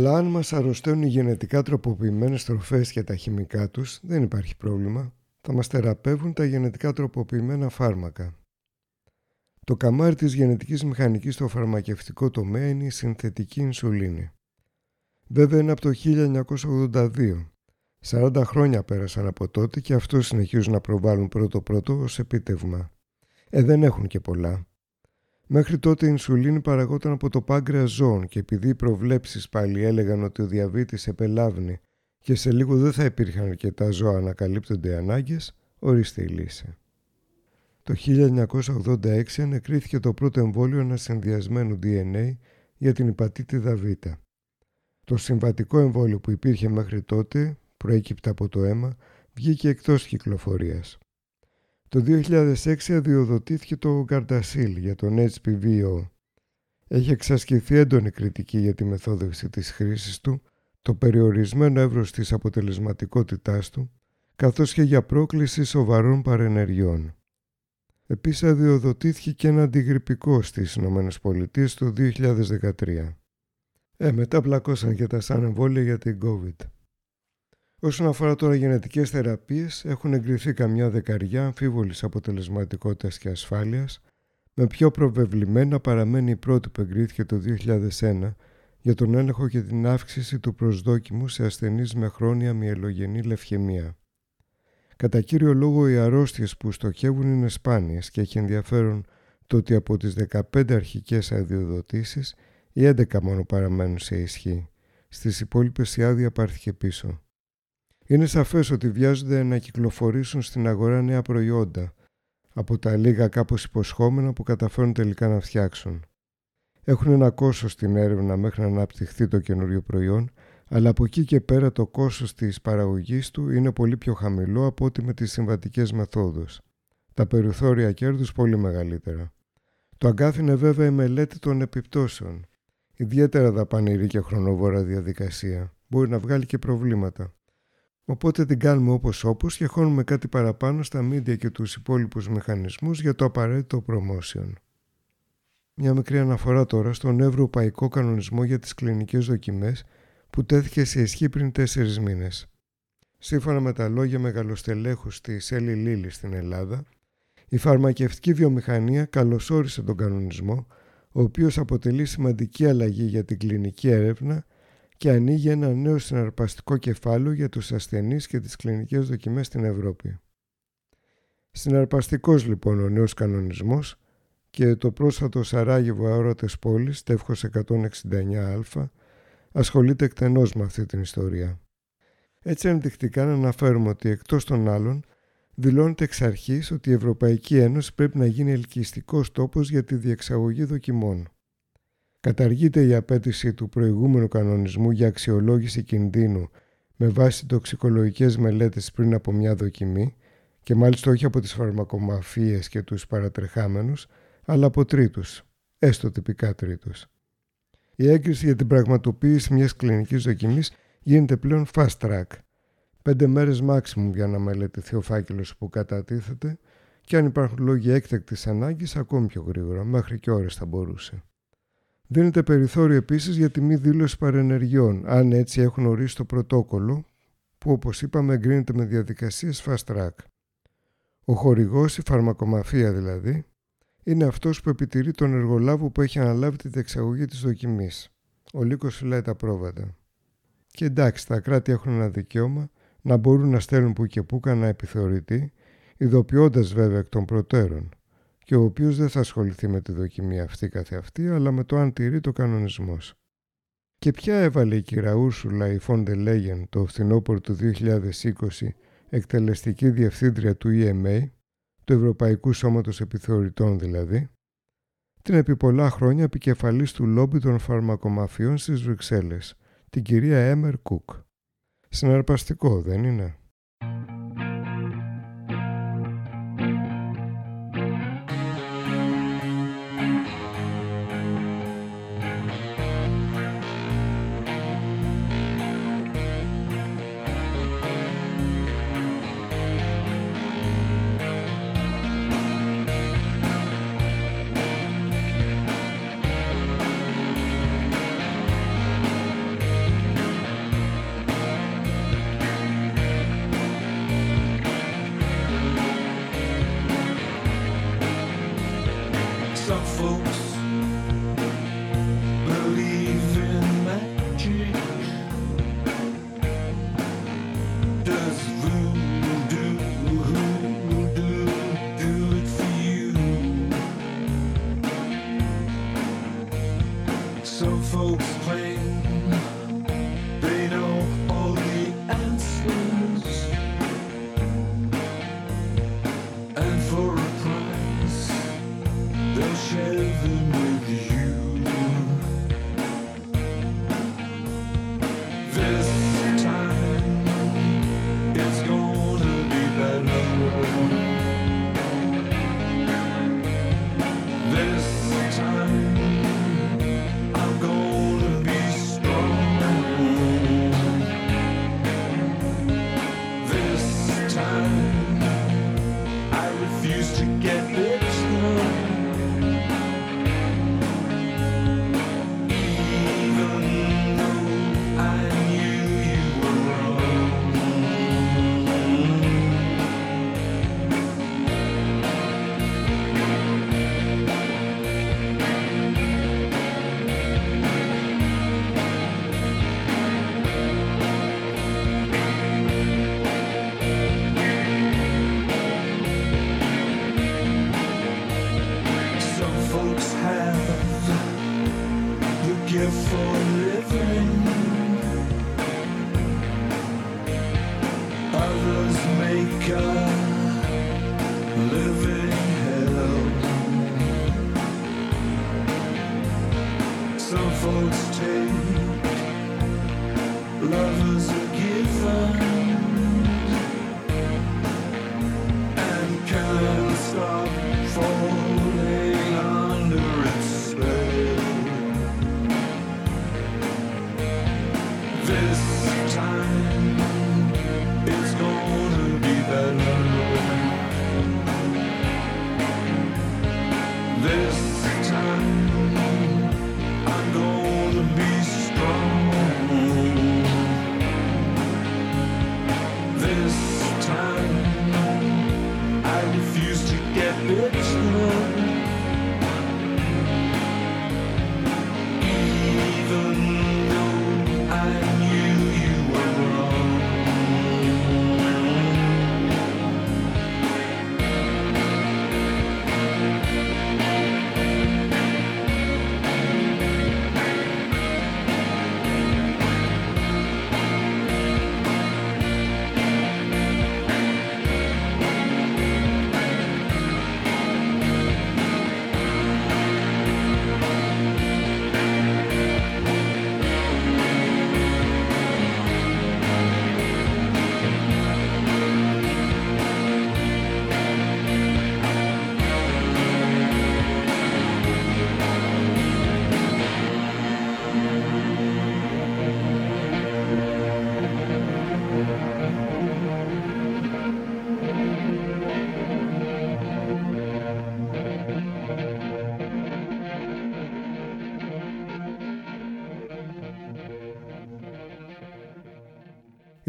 Speaker 1: Αλλά αν μας αρρωσταίνουν οι γενετικά τροποποιημένες τροφές και τα χημικά τους, δεν υπάρχει πρόβλημα. Θα μας θεραπεύουν τα γενετικά τροποποιημένα φάρμακα. Το καμάρι της γενετικής μηχανικής στο φαρμακευτικό τομέα είναι η συνθετική ινσουλίνη. Βέβαια είναι από το 1982. 40 χρόνια πέρασαν από τότε και αυτό συνεχίζουν να προβάλλουν πρώτο-πρώτο ως επίτευγμα. Ε, δεν έχουν και πολλά. Μέχρι τότε η ινσουλίνη παραγόταν από το πάγκρεα ζώων και επειδή οι προβλέψεις πάλι έλεγαν ότι ο διαβήτης επελάβνει και σε λίγο δεν θα υπήρχαν αρκετά ζώα να καλύπτονται οι ανάγκες, ορίστε η λύση. Το 1986 ανεκρίθηκε το πρώτο εμβόλιο ανασυνδυασμένου DNA για την υπατήτηδα Β. Το συμβατικό εμβόλιο που υπήρχε μέχρι τότε, προέκυπτα από το αίμα, βγήκε εκτός κυκλοφορίας. Το 2006 αδειοδοτήθηκε το Gardasil για τον HPV-O. Έχει εξασκηθεί έντονη κριτική για τη μεθόδευση της χρήσης του, το περιορισμένο εύρος της αποτελεσματικότητάς του, καθώς και για πρόκληση σοβαρών παρενεργειών. Επίσης αδειοδοτήθηκε και ένα αντιγρυπικό στις ΗΠΑ το 2013. Ε, μετά πλακώσαν και τα σαν εμβόλια για την COVID. Όσον αφορά τώρα γενετικές θεραπείες, έχουν εγκριθεί καμιά δεκαριά αμφίβολης αποτελεσματικότητας και ασφάλειας, με πιο προβεβλημένα παραμένει η πρώτη που εγκρίθηκε το 2001 για τον έλεγχο και την αύξηση του προσδόκιμου σε ασθενείς με χρόνια μυελογενή λευχαιμία. Κατά κύριο λόγο οι αρρώστιες που στοχεύουν είναι σπάνιες και έχει ενδιαφέρον το ότι από τις 15 αρχικές αδειοδοτήσεις οι 11 μόνο παραμένουν σε ισχύ. Στις υπόλοιπες η άδεια πάρθηκε πίσω. Είναι σαφές ότι βιάζονται να κυκλοφορήσουν στην αγορά νέα προϊόντα από τα λίγα κάπως υποσχόμενα που καταφέρουν τελικά να φτιάξουν. Έχουν ένα κόστος στην έρευνα μέχρι να αναπτυχθεί το καινούριο προϊόν αλλά από εκεί και πέρα το κόστος της παραγωγής του είναι πολύ πιο χαμηλό από ό,τι με τις συμβατικές μεθόδους. Τα περιθώρια κέρδους πολύ μεγαλύτερα. Το αγκάθι είναι βέβαια η μελέτη των επιπτώσεων. Ιδιαίτερα δαπανηρή και χρονοβόρα διαδικασία. Μπορεί να βγάλει και προβλήματα. Οπότε την κάνουμε όπως όπως και χώνουμε κάτι παραπάνω στα media και τους υπόλοιπους μηχανισμούς για το απαραίτητο promotion. Μια μικρή αναφορά τώρα στον Ευρωπαϊκό Κανονισμό για τις κλινικές δοκιμές που τέθηκε σε ισχύ πριν τέσσερις μήνες. Σύμφωνα με τα λόγια μεγαλοστελέχους της Έλλη Λίλη στην Ελλάδα, η φαρμακευτική βιομηχανία καλωσόρισε τον κανονισμό, ο οποίος αποτελεί σημαντική αλλαγή για την κλινική έρευνα και ανοίγει ένα νέο συναρπαστικό κεφάλαιο για τους ασθενείς και τις κλινικές δοκιμές στην Ευρώπη. Συναρπαστικός λοιπόν ο νέος κανονισμός και το πρόσφατο Σαράγεβο Αόρατες Πόλης, τεύχος 169α, ασχολείται εκτενώς με αυτή την ιστορία. Έτσι ενδεικτικά να αναφέρουμε ότι εκτός των άλλων δηλώνεται εξ αρχής ότι η Ευρωπαϊκή Ένωση πρέπει να γίνει ελκυστικός τόπος για τη διεξαγωγή δοκιμών. Καταργείται η απέτηση του προηγούμενου κανονισμού για αξιολόγηση κινδύνου με βάση τοξικολογικές μελέτες πριν από μια δοκιμή και μάλιστα όχι από τις φαρμακομαφίες και τους παρατρεχάμενους, αλλά από τρίτους, έστω τυπικά τρίτους. Η έγκριση για την πραγματοποίηση μιας κλινικής δοκιμής γίνεται πλέον fast track. Πέντε μέρες maximum για να μελετηθεί ο φάκελος που κατατίθεται και αν υπάρχουν λόγοι έκτακτης ανάγκης ακόμη πιο γρήγορα, μέχρι και ώρες θα μπορούσε. Δίνεται περιθώριο επίσης για τη μη δήλωση παρενεργειών, αν έτσι έχουν ορίσει το πρωτόκολλο, που όπως είπαμε εγκρίνεται με διαδικασίες fast track. Ο χορηγός, η φαρμακομαφία δηλαδή, είναι αυτός που επιτηρεί τον εργολάβο που έχει αναλάβει τη διεξαγωγή της δοκιμής. Ο λύκος φυλάει τα πρόβατα. Και εντάξει, τα κράτη έχουν ένα δικαίωμα να μπορούν να στέλνουν που και που κανένα επιθεωρητή, ειδοποιώντας βέβαια εκ των προτέρων, και ο οποίος δεν θα ασχοληθεί με τη δοκιμή αυτή καθεαυτή, αλλά με το αν τηρεί το κανονισμός. Και ποια έβαλε η κυρία Ούρσουλα η Φόντε Λέγεν το φθινόπωρο του 2020 εκτελεστική διευθύντρια του EMA, του Ευρωπαϊκού Σώματος Επιθεωρητών δηλαδή, την επί πολλά χρόνια επικεφαλής του λόμπι των φαρμακομαφιών στις Βρυξέλλες, την κυρία Έμερ Κουκ. Συναρπαστικό, δεν είναι;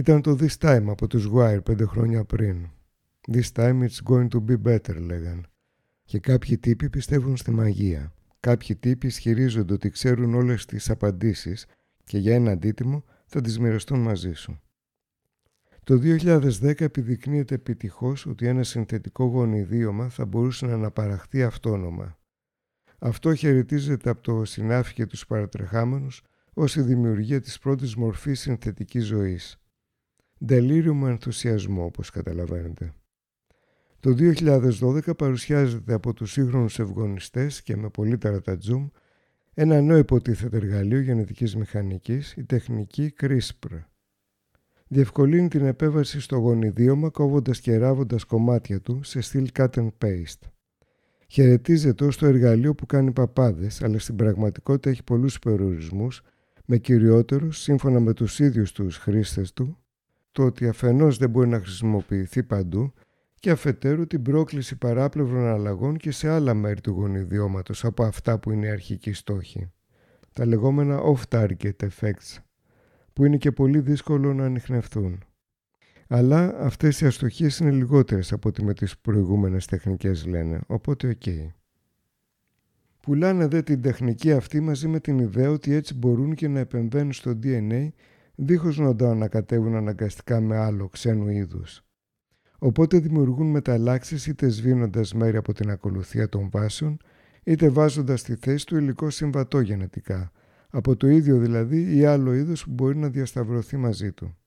Speaker 1: Ήταν το This Time από τους Wire πέντε χρόνια πριν. This time it's going to be better λέγαν. Και κάποιοι τύποι πιστεύουν στη μαγεία. Κάποιοι τύποι ισχυρίζονται ότι ξέρουν όλες τις απαντήσεις και για ένα αντίτιμο θα τις μοιραστούν μαζί σου. Το 2010 επιδεικνύεται επιτυχώς ότι ένα συνθετικό γονιδίωμα θα μπορούσε να αναπαραχθεί αυτόνομα. Αυτό χαιρετίζεται από το συνάφη και τους παρατρεχάμενους ως η δημιουργία της πρώτης μορφής συνθετικής ζωής με ενθουσιασμό όπως καταλαβαίνετε. Το 2012 παρουσιάζεται από τους σύγχρονους ευγονιστές και με πολύ ταρατατζούμ ένα νέο υποτίθεται εργαλείο γενετικής μηχανικής, η τεχνική CRISPR. Διευκολύνει την επέβαση στο γονιδίωμα κόβοντας και ράβοντας κομμάτια του σε στυλ cut and paste. Χαιρετίζεται ως το εργαλείο που κάνει παπάδες, αλλά στην πραγματικότητα έχει πολλούς περιορισμούς, με κυριότερους, σύμφωνα με τους ίδιους τους χρήστες του, το ότι αφενός δεν μπορεί να χρησιμοποιηθεί παντού και αφετέρου την πρόκληση παράπλευρων αλλαγών και σε άλλα μέρη του γονιδιώματος από αυτά που είναι οι αρχικοί στόχοι. Τα λεγόμενα off-target effects, που είναι και πολύ δύσκολο να ανιχνευτούν. Αλλά αυτές οι αστοχίες είναι λιγότερες από ό,τι με τις προηγούμενες τεχνικές λένε, οπότε οκ. Okay. Πουλάνε δε την τεχνική αυτή μαζί με την ιδέα ότι έτσι μπορούν και να επεμβαίνουν στο DNA δίχως να το ανακατεύουν αναγκαστικά με άλλο ξένου είδους. Οπότε δημιουργούν μεταλλάξεις είτε σβήνοντας μέρη από την ακολουθία των βάσεων, είτε βάζοντας στη θέση του υλικό συμβατό γενετικά, από το ίδιο δηλαδή ή άλλο είδος που μπορεί να διασταυρωθεί μαζί του.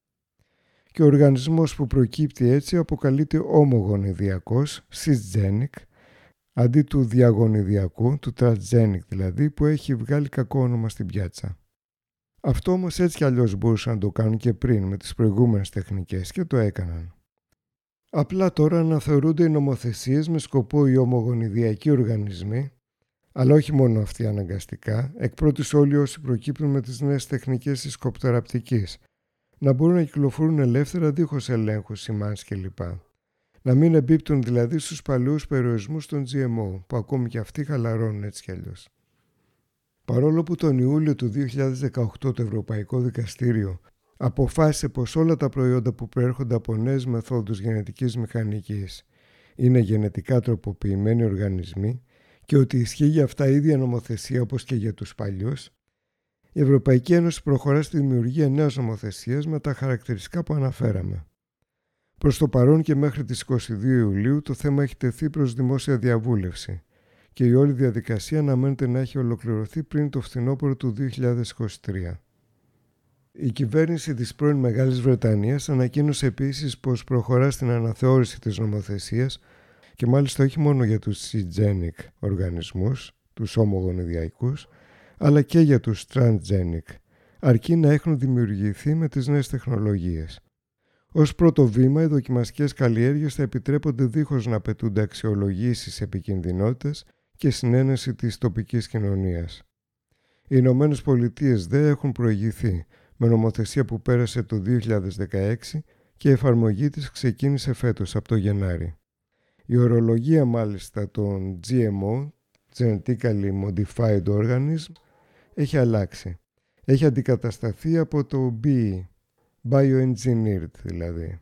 Speaker 1: Και ο οργανισμός που προκύπτει έτσι αποκαλείται ομογονιδιακός, cisgenic, αντί του διαγωνιδιακού, του transgenic δηλαδή, που έχει βγάλει κακό όνομα στην πιάτσα. Αυτό όμως έτσι κι αλλιώς μπορούσαν να το κάνουν και πριν με τις προηγούμενες τεχνικές και το έκαναν. Απλά τώρα αναθεωρούνται οι νομοθεσίες με σκοπό οι ομογονιδιακοί οργανισμοί, αλλά όχι μόνο αυτοί αναγκαστικά, εκ πρώτης όλοι όσοι προκύπτουν με τις νέες τεχνικές της κοπτεραπτικής, να μπορούν να κυκλοφορούν ελεύθερα δίχως ελέγχους, σημάνσεις κλπ. Να μην εμπίπτουν δηλαδή στους παλαιούς περιορισμούς των GMO, που ακόμη και αυτοί χαλαρώνουν έτσι κι αλλιώς. Παρόλο που τον Ιούλιο του 2018 το Ευρωπαϊκό Δικαστήριο αποφάσισε πως όλα τα προϊόντα που προέρχονται από νέες μεθόδους γενετικής μηχανικής είναι γενετικά τροποποιημένοι οργανισμοί και ότι ισχύει για αυτά η ίδια νομοθεσία όπως και για τους παλιούς, η Ευρωπαϊκή Ένωση προχωρά στη δημιουργία νέας νομοθεσίας με τα χαρακτηριστικά που αναφέραμε. Προς το παρόν και μέχρι τις 22 Ιουλίου το θέμα έχει τεθεί προς δημόσια διαβούλευση και η όλη διαδικασία αναμένεται να έχει ολοκληρωθεί πριν το φθινόπωρο του 2023. Η κυβέρνηση της πρώην Μεγάλης Βρετανίας ανακοίνωσε επίσης πως προχωρά στην αναθεώρηση της νομοθεσίας και μάλιστα όχι μόνο για τους sygenic οργανισμούς, τους ομογονιδιακούς, αλλά και για τους transgenic, αρκεί να έχουν δημιουργηθεί με τις νέες τεχνολογίες. Ως πρώτο βήμα, οι δοκιμαστικές καλλιέργειες θα επιτρέπονται δίχως να απαιτούνται αξιολογήσεις επικινδυνότητας και συνένεση της τοπικής κοινωνίας. Οι Ηνωμένες Πολιτείες δεν έχουν προηγηθεί με νομοθεσία που πέρασε το 2016 και η εφαρμογή της ξεκίνησε φέτος από το Γενάρη. Η ορολογία μάλιστα των GMO, Genetically Modified Organism, έχει αλλάξει. Έχει αντικατασταθεί από το BE, Bioengineered δηλαδή.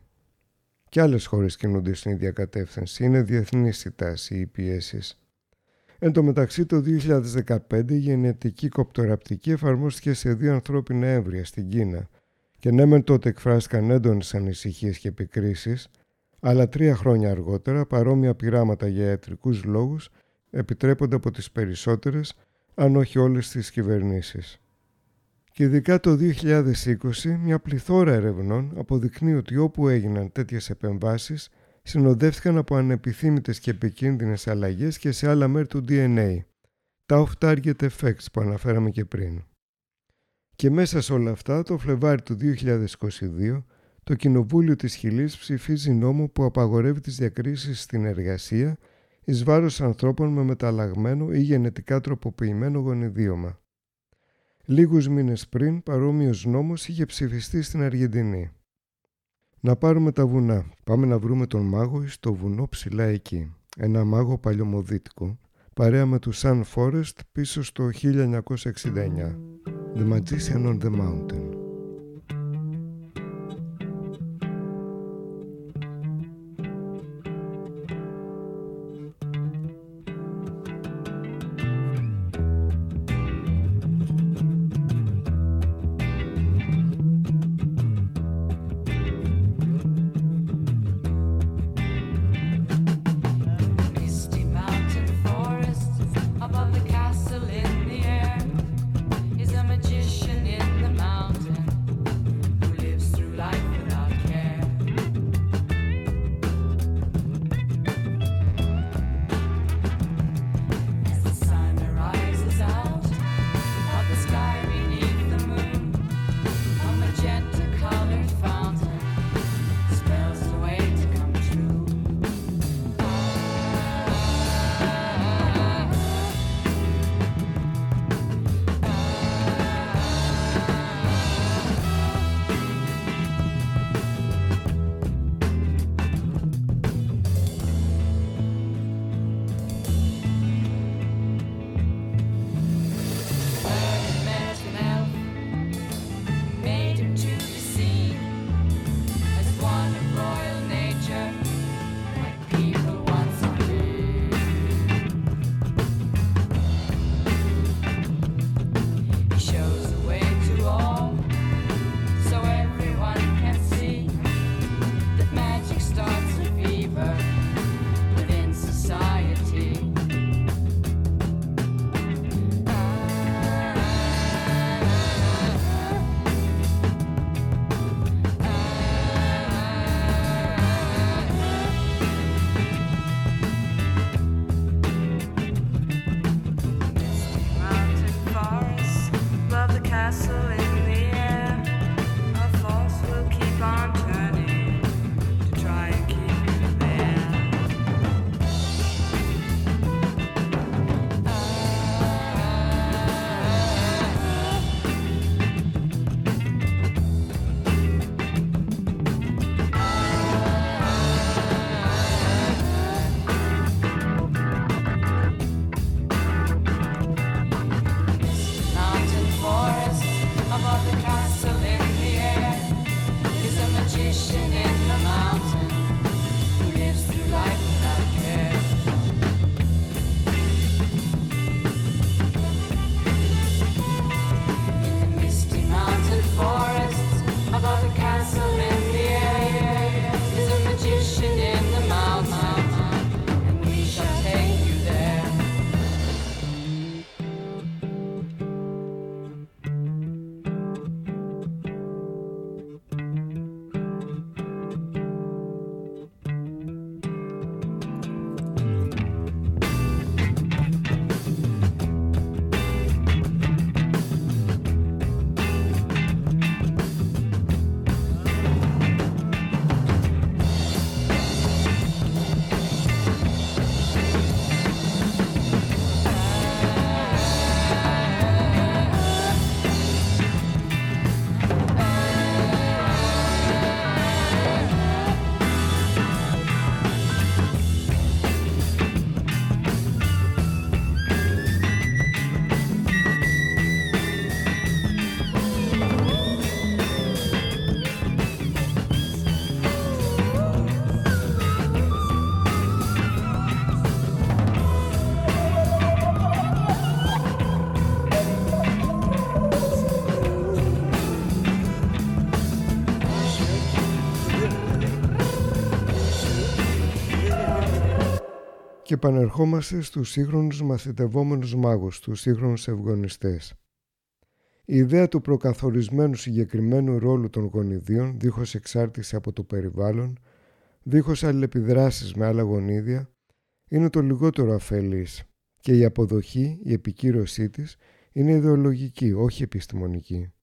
Speaker 1: Και άλλες χώρες κινούνται στην ίδια κατεύθυνση. Είναι διεθνής η τάση, οι πιέσεις. Εν τω μεταξύ το 2015 η γενετική κοπτοραπτική εφαρμόστηκε σε δύο ανθρώπινα έμβρια στην Κίνα και ναι μεν τότε εκφράστηκαν έντονες ανησυχίες και επικρίσεις, αλλά τρία χρόνια αργότερα παρόμοια πειράματα για ιατρικούς λόγους επιτρέπονται από τις περισσότερες, αν όχι όλες τις κυβερνήσεις. Και ειδικά το 2020 μια πληθώρα ερευνών αποδεικνύει ότι όπου έγιναν τέτοιες επεμβάσεις συνοδεύτηκαν από ανεπιθύμητες και επικίνδυνες αλλαγές και σε άλλα μέρη του DNA, τα off-target effects που αναφέραμε και πριν. Και μέσα σε όλα αυτά, το Φλεβάρι του 2022, το Κοινοβούλιο της Χιλής ψηφίζει νόμο που απαγορεύει τις διακρίσεις στην εργασία εις βάρος ανθρώπων με μεταλλαγμένο ή γενετικά τροποποιημένο γονιδίωμα. Λίγους μήνες πριν, παρόμοιος νόμος είχε ψηφιστεί στην Αργεντινή. Να πάρουμε τα βουνά. Πάμε να βρούμε τον μάγο στο βουνό ψηλά εκεί. Ένα μάγο παλιωμοδίτικο, παρέα με τους Sun Forest πίσω στο 1969. The Magician on the Mountain. Επανερχόμαστε στους σύγχρονους μαθητευόμενους μάγους, τους σύγχρονους ευγονιστές. Η ιδέα του προκαθορισμένου συγκεκριμένου ρόλου των γονιδίων, δίχως εξάρτηση από το περιβάλλον, δίχως αλληλεπιδράσεις με άλλα γονίδια, είναι το λιγότερο αφελής και η αποδοχή, η επικύρωσή της, είναι ιδεολογική, όχι επιστημονική.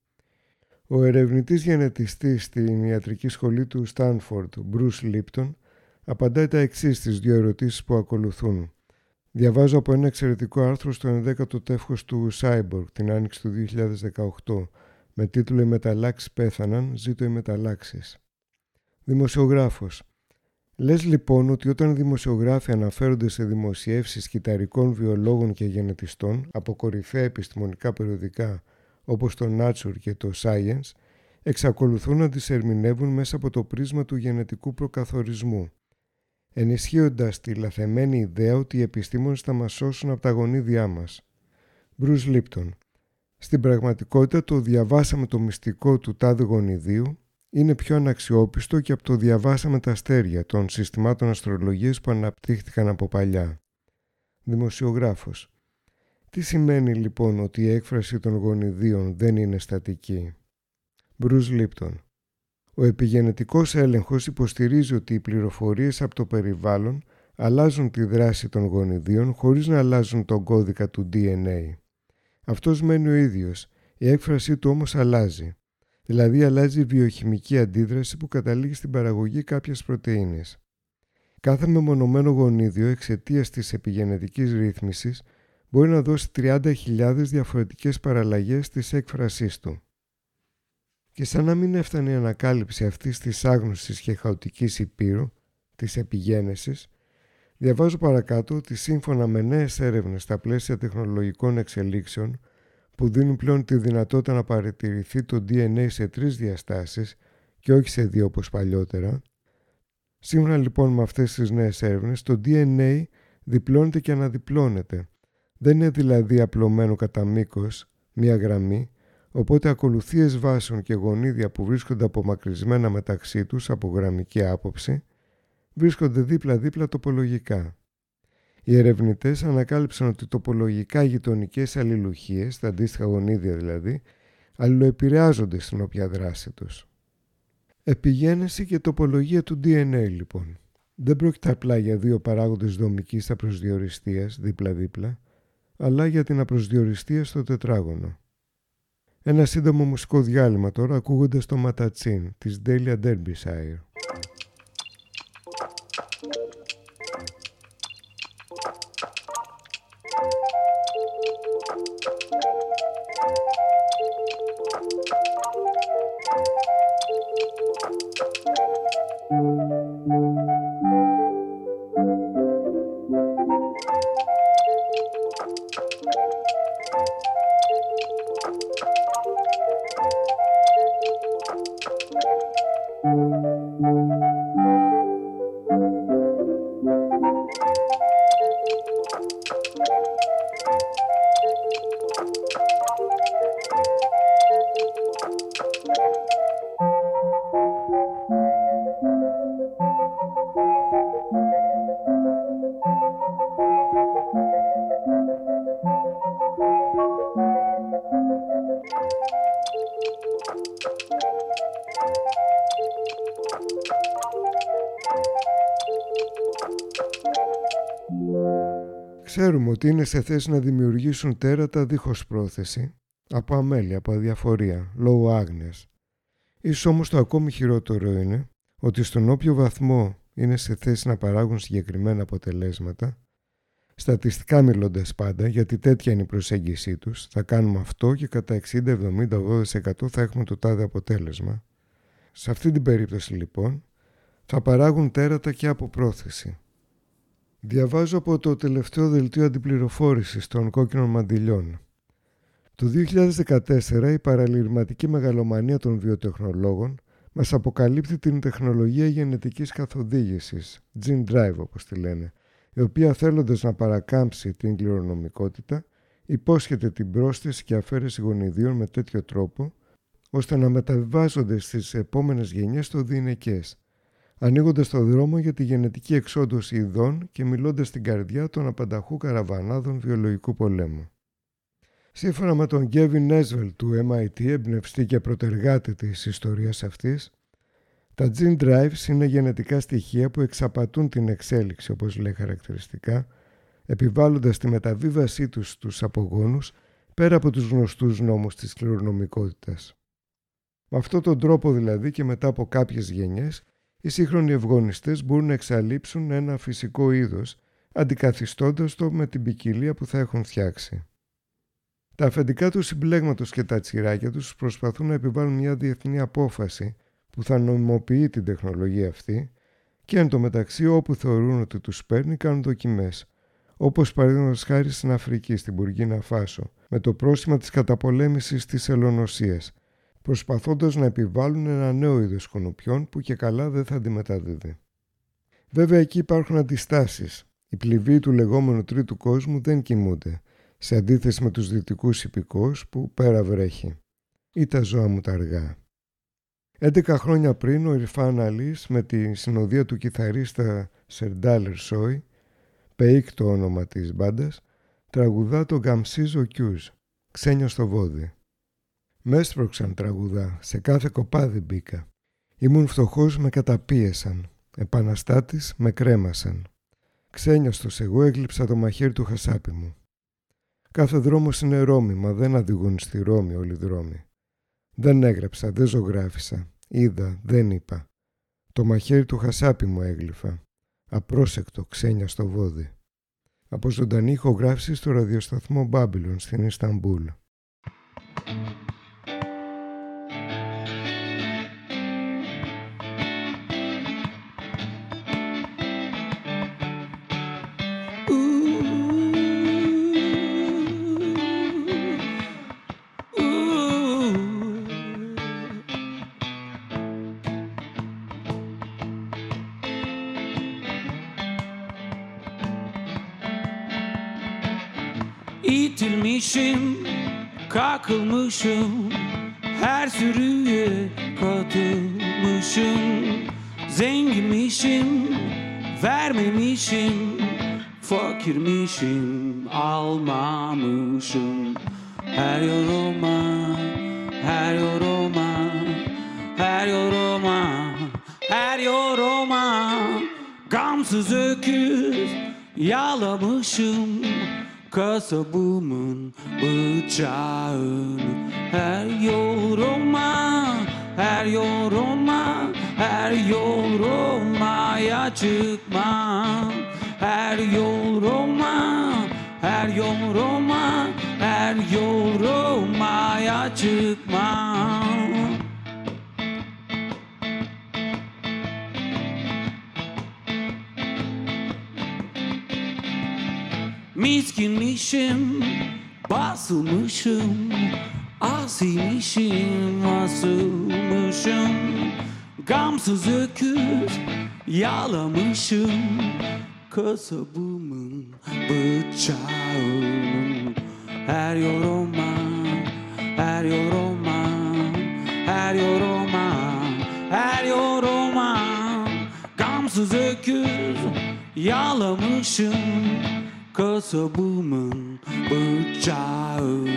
Speaker 1: Ο ερευνητής γενετιστής στην ιατρική σχολή του Στάνφορντ, Μπρούς Λίπτον, απαντάει τα εξής στις δύο ερωτήσεις που ακολουθούν. Διαβάζω από ένα εξαιρετικό άρθρο στο 11ο τεύχος του Cyborg την άνοιξη του 2018 με τίτλο «Οι μεταλλάξεις πέθαναν, ζήτω οι μεταλλάξεις». Δημοσιογράφος. Λες λοιπόν ότι όταν δημοσιογράφοι αναφέρονται σε δημοσιεύσεις κυταρικών βιολόγων και γενετιστών από κορυφαία επιστημονικά περιοδικά όπως το Nature και το Science, εξακολουθούν να τις ερμηνεύουν μέσα από το πρίσμα του γενετικού προκαθορισμού, ενισχύοντας τη λαθεμένη ιδέα ότι οι επιστήμονες θα μας σώσουν από τα γονίδια μας. Μπρουζ Λίπτον Στην πραγματικότητα το διαβάσαμε το μυστικό του τάδε γονιδίου είναι πιο αναξιόπιστο και από το διαβάσαμε τα αστέρια των συστημάτων αστρολογίας που αναπτύχθηκαν από παλιά. Δημοσιογράφος τι σημαίνει λοιπόν ότι η έκφραση των γονιδίων δεν είναι στατική; Μπρουζ Λίπτον Ο επιγενετικός έλεγχος υποστηρίζει ότι οι πληροφορίες από το περιβάλλον αλλάζουν τη δράση των γονιδίων χωρίς να αλλάζουν τον κώδικα του DNA. Αυτός μένει ο ίδιος, η έκφρασή του όμως αλλάζει. Δηλαδή αλλάζει η βιοχημική αντίδραση που καταλήγει στην παραγωγή κάποιας πρωτεΐνης. Κάθε μεμονωμένο γονίδιο εξαιτίας της επιγενετικής ρύθμισης μπορεί να δώσει 30.000 διαφορετικές παραλλαγές της έκφρασής του. Και σαν να μην έφτανε η ανακάλυψη αυτής της άγνωσης και χαοτικής υπήρου, της επιγένεσης, διαβάζω παρακάτω ότι σύμφωνα με νέες έρευνες στα πλαίσια τεχνολογικών εξελίξεων που δίνουν πλέον τη δυνατότητα να παρατηρηθεί το DNA σε τρεις διαστάσεις και όχι σε δύο όπως παλιότερα, σύμφωνα λοιπόν με αυτές τις νέες έρευνες, το DNA διπλώνεται και αναδιπλώνεται. Δεν είναι δηλαδή απλωμένο κατά μήκος μία γραμμή, οπότε ακολουθίες βάσεων και γονίδια που βρίσκονται απομακρυσμένα μεταξύ τους από γραμμική άποψη, βρίσκονται δίπλα-δίπλα τοπολογικά. Οι ερευνητές ανακάλυψαν ότι τοπολογικά γειτονικές αλληλουχίες, τα αντίστοιχα γονίδια δηλαδή, αλληλοεπηρεάζονται στην όποια δράση τους. Επιγένεση και τοπολογία του DNA λοιπόν. Δεν πρόκειται απλά για δύο παράγοντες δομικής απροσδιοριστίας δίπλα-δίπλα, αλλά για την απροσδιοριστία στο τετράγωνο. Ένα σύντομο μουσικό διάλειμμα τώρα ακούγοντας το ματατσίν της Delia Derbyshire. Ότι είναι σε θέση να δημιουργήσουν τέρατα δίχως πρόθεση, από αμέλεια, από αδιαφορία, λόγω άγνοιας. Ίσως όμως το ακόμη χειρότερο είναι ότι στον όποιο βαθμό είναι σε θέση να παράγουν συγκεκριμένα αποτελέσματα, στατιστικά μιλώντας πάντα, γιατί τέτοια είναι η προσέγγιση τους, θα κάνουμε αυτό και κατά 60, 70, 80% θα έχουμε το τάδε αποτέλεσμα. Σε αυτή την περίπτωση λοιπόν, θα παράγουν τέρατα και από πρόθεση. Διαβάζω από το τελευταίο δελτίο αντιπληροφόρησης των κόκκινων μαντιλιών. Το 2014 η παραλυρματική μεγαλομανία των βιοτεχνολόγων μας αποκαλύπτει την τεχνολογία γενετικής καθοδήγησης, gene drive όπως τη λένε, η οποία θέλοντας να παρακάμψει την κληρονομικότητα, υπόσχεται την πρόσθεση και αφαίρεση γονιδίων με τέτοιο τρόπο, ώστε να μεταβιβάζονται στις επόμενες γενιές το διηνεκές, ανοίγοντας το δρόμο για τη γενετική εξόντωση ειδών και μιλώντας στην καρδιά των απανταχού καραβανάδων βιολογικού πολέμου. Σύμφωνα με τον Γκέβιν Νέσβελ του MIT, εμπνευστή και προτεργάτη της ιστορίας αυτής, τα gene drives είναι γενετικά στοιχεία που εξαπατούν την εξέλιξη, όπως λέει χαρακτηριστικά, επιβάλλοντας τη μεταβίβασή τους στους απογόνους πέρα από τους γνωστούς νόμους της κληρονομικότητας. Με αυτόν τον τρόπο δηλαδή και μετά από κάποιες γενιές, οι σύγχρονοι ευγονιστές μπορούν να εξαλείψουν ένα φυσικό είδος, αντικαθιστώντας το με την ποικιλία που θα έχουν φτιάξει. Τα αφεντικά του συμπλέγματος και τα τσιράκια τους προσπαθούν να επιβάλλουν μια διεθνή απόφαση που θα νομιμοποιεί την τεχνολογία αυτή και εν τω μεταξύ όπου θεωρούν ότι τους παίρνει κάνουν δοκιμές, όπως παραδείγματος χάρη στην Αφρική, στην Μπουργίνα Φάσο, με το πρόσημα της καταπολέμησης της ελονοσίας, προσπαθώντας να επιβάλλουν ένα νέο είδος κονουπιών που και καλά δεν θα αντιμεταδίδει. Βέβαια εκεί υπάρχουν αντιστάσεις. Οι πληβοί του λεγόμενου τρίτου κόσμου δεν κοιμούνται, σε αντίθεση με τους δυτικούς υπηκόους που πέρα βρέχει. Ή τα ζώα μου τα αργά. 11 χρόνια πριν ο Ιρφάν Αλής με τη συνοδεία του κιθαρίστα Σερντάλερ Σόι, Πέικ το όνομα της μπάντας, τραγουδά το Γκαμσίζο Κιούζ, ξένιο στο βόδι. Με έσπρωξαν τραγουδά, σε κάθε κοπάδι μπήκα. Ήμουν φτωχός, με καταπίεσαν. Επαναστάτης, με κρέμασαν. Ξένιαστος εγώ έγλειψα το μαχαίρι του χασάπι μου. Κάθε δρόμος είναι Ρώμη, μα δεν οδηγούν στη Ρώμη όλοι οι δρόμοι. Δεν έγραψα, δεν ζωγράφισα. Είδα, δεν είπα. Το μαχαίρι του χασάπι μου έγλυφα. Απρόσεκτο, ξένια στο βόδι. Από ζωντανή ηχογράφηση στο ραδιοσταθμό Μπάμπιλον στην Ισταμπούλ.
Speaker 6: Kakılmışım Her sürüye katılmışım. Zenginmişim, vermemişim Fakirmişim, almamışım. Her yoruma, her yoruma Her yoruma, her yoruma. Gamsız öküz yalamışım kasabımın bıçağını. Her yoruma, her yoruma, her yorumaya çıkma Her yoruma, her yoruma, her yorumaya çıkma Miskinmişim, basılmışım Asiymişim, asılmışım. Gamsız öküz yalamışım Kasabımın bıçağını. Her yoruma, her yoruma Her yoruma, her yoruma. Gamsız öküz yalamışım kasabımın bıçağı.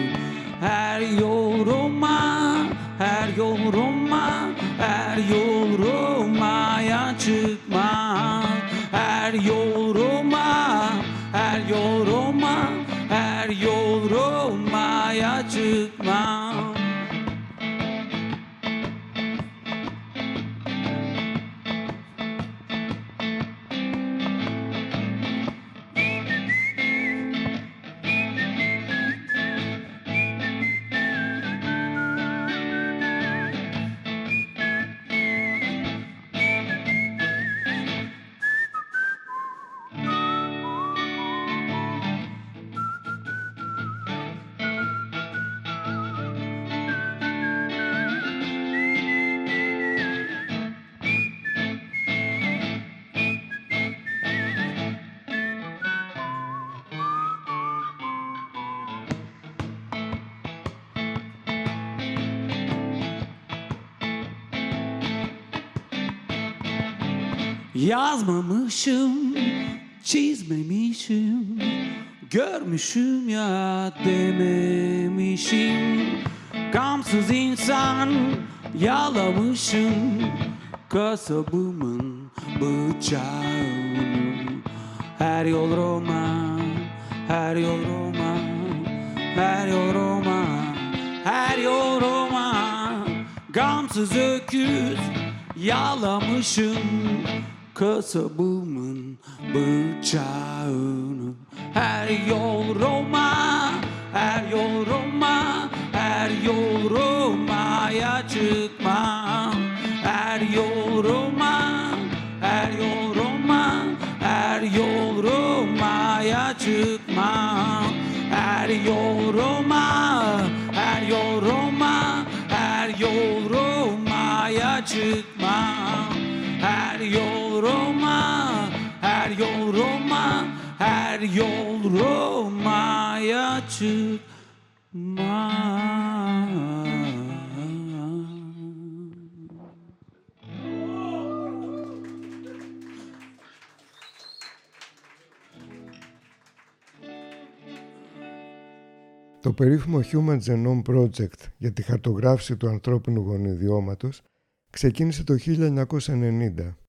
Speaker 6: Her yoruma, her yoruma, her yorumaya çıkma. Her yoruma, her yoruma, her yorumaya çıkma Yazmamışım, çizmemişim Görmüşüm ya dememişim. Gamsız insan yalamışım Kasabımın bıçağını. Her yol Roma, her yol Roma Her yol Roma, her yol Roma. Gamsız öküz yalamışım 커서 부문 붙여오는 하여 yol Roma'ya çıkmam
Speaker 1: Το περίφημο Human Genome Project για τη χαρτογράφηση του ανθρώπινου γονιδιώματος ξεκίνησε το 1990.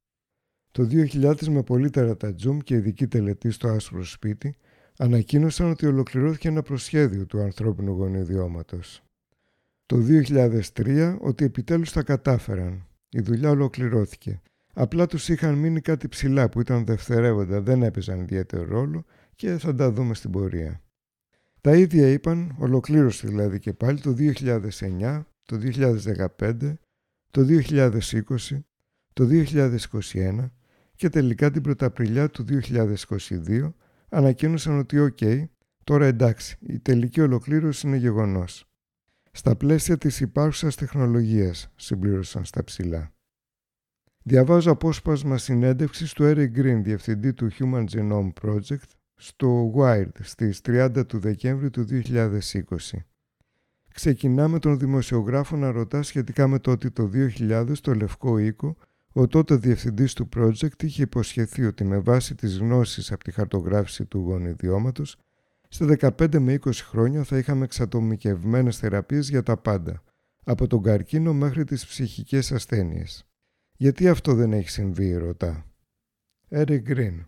Speaker 1: Το 2000 με πολύ τερατατζούμ και ειδική τελετή στο άσπρο σπίτι ανακοίνωσαν ότι ολοκληρώθηκε ένα προσχέδιο του ανθρώπινου γονιδιώματος. Το 2003 ότι επιτέλους τα κατάφεραν. Η δουλειά ολοκληρώθηκε. Απλά τους είχαν μείνει κάτι ψηλά που ήταν δευτερεύοντα, δεν έπαιζαν ιδιαίτερο ρόλο και θα τα δούμε στην πορεία. Τα ίδια είπαν, ολοκλήρωση δηλαδή και πάλι το 2009, το 2015, το 2020, το 2021 και τελικά την Πρωταπριλιά του 2022 ανακοίνωσαν ότι «ΟΚ, τώρα εντάξει, η τελική ολοκλήρωση είναι γεγονός». Στα πλαίσια της υπάρχουσας τεχνολογίας, συμπλήρωσαν στα ψηλά. Διαβάζω απόσπασμα συνέντευξης του Eric Green, διευθυντή του Human Genome Project, στο Wired στις 30 του Δεκέμβρη του 2020. Ξεκινάμε τον δημοσιογράφο να ρωτά σχετικά με το ότι το 2000 στο Λευκό Οίκο ο τότε διευθυντής του project είχε υποσχεθεί ότι με βάση τις γνώσεις από τη χαρτογράφηση του γονιδιώματος στα 15 με 20 χρόνια θα είχαμε εξατομικευμένες θεραπείες για τα πάντα, από τον καρκίνο μέχρι τις ψυχικές ασθένειες. Γιατί αυτό δεν έχει συμβεί, ρωτά. Eric Green.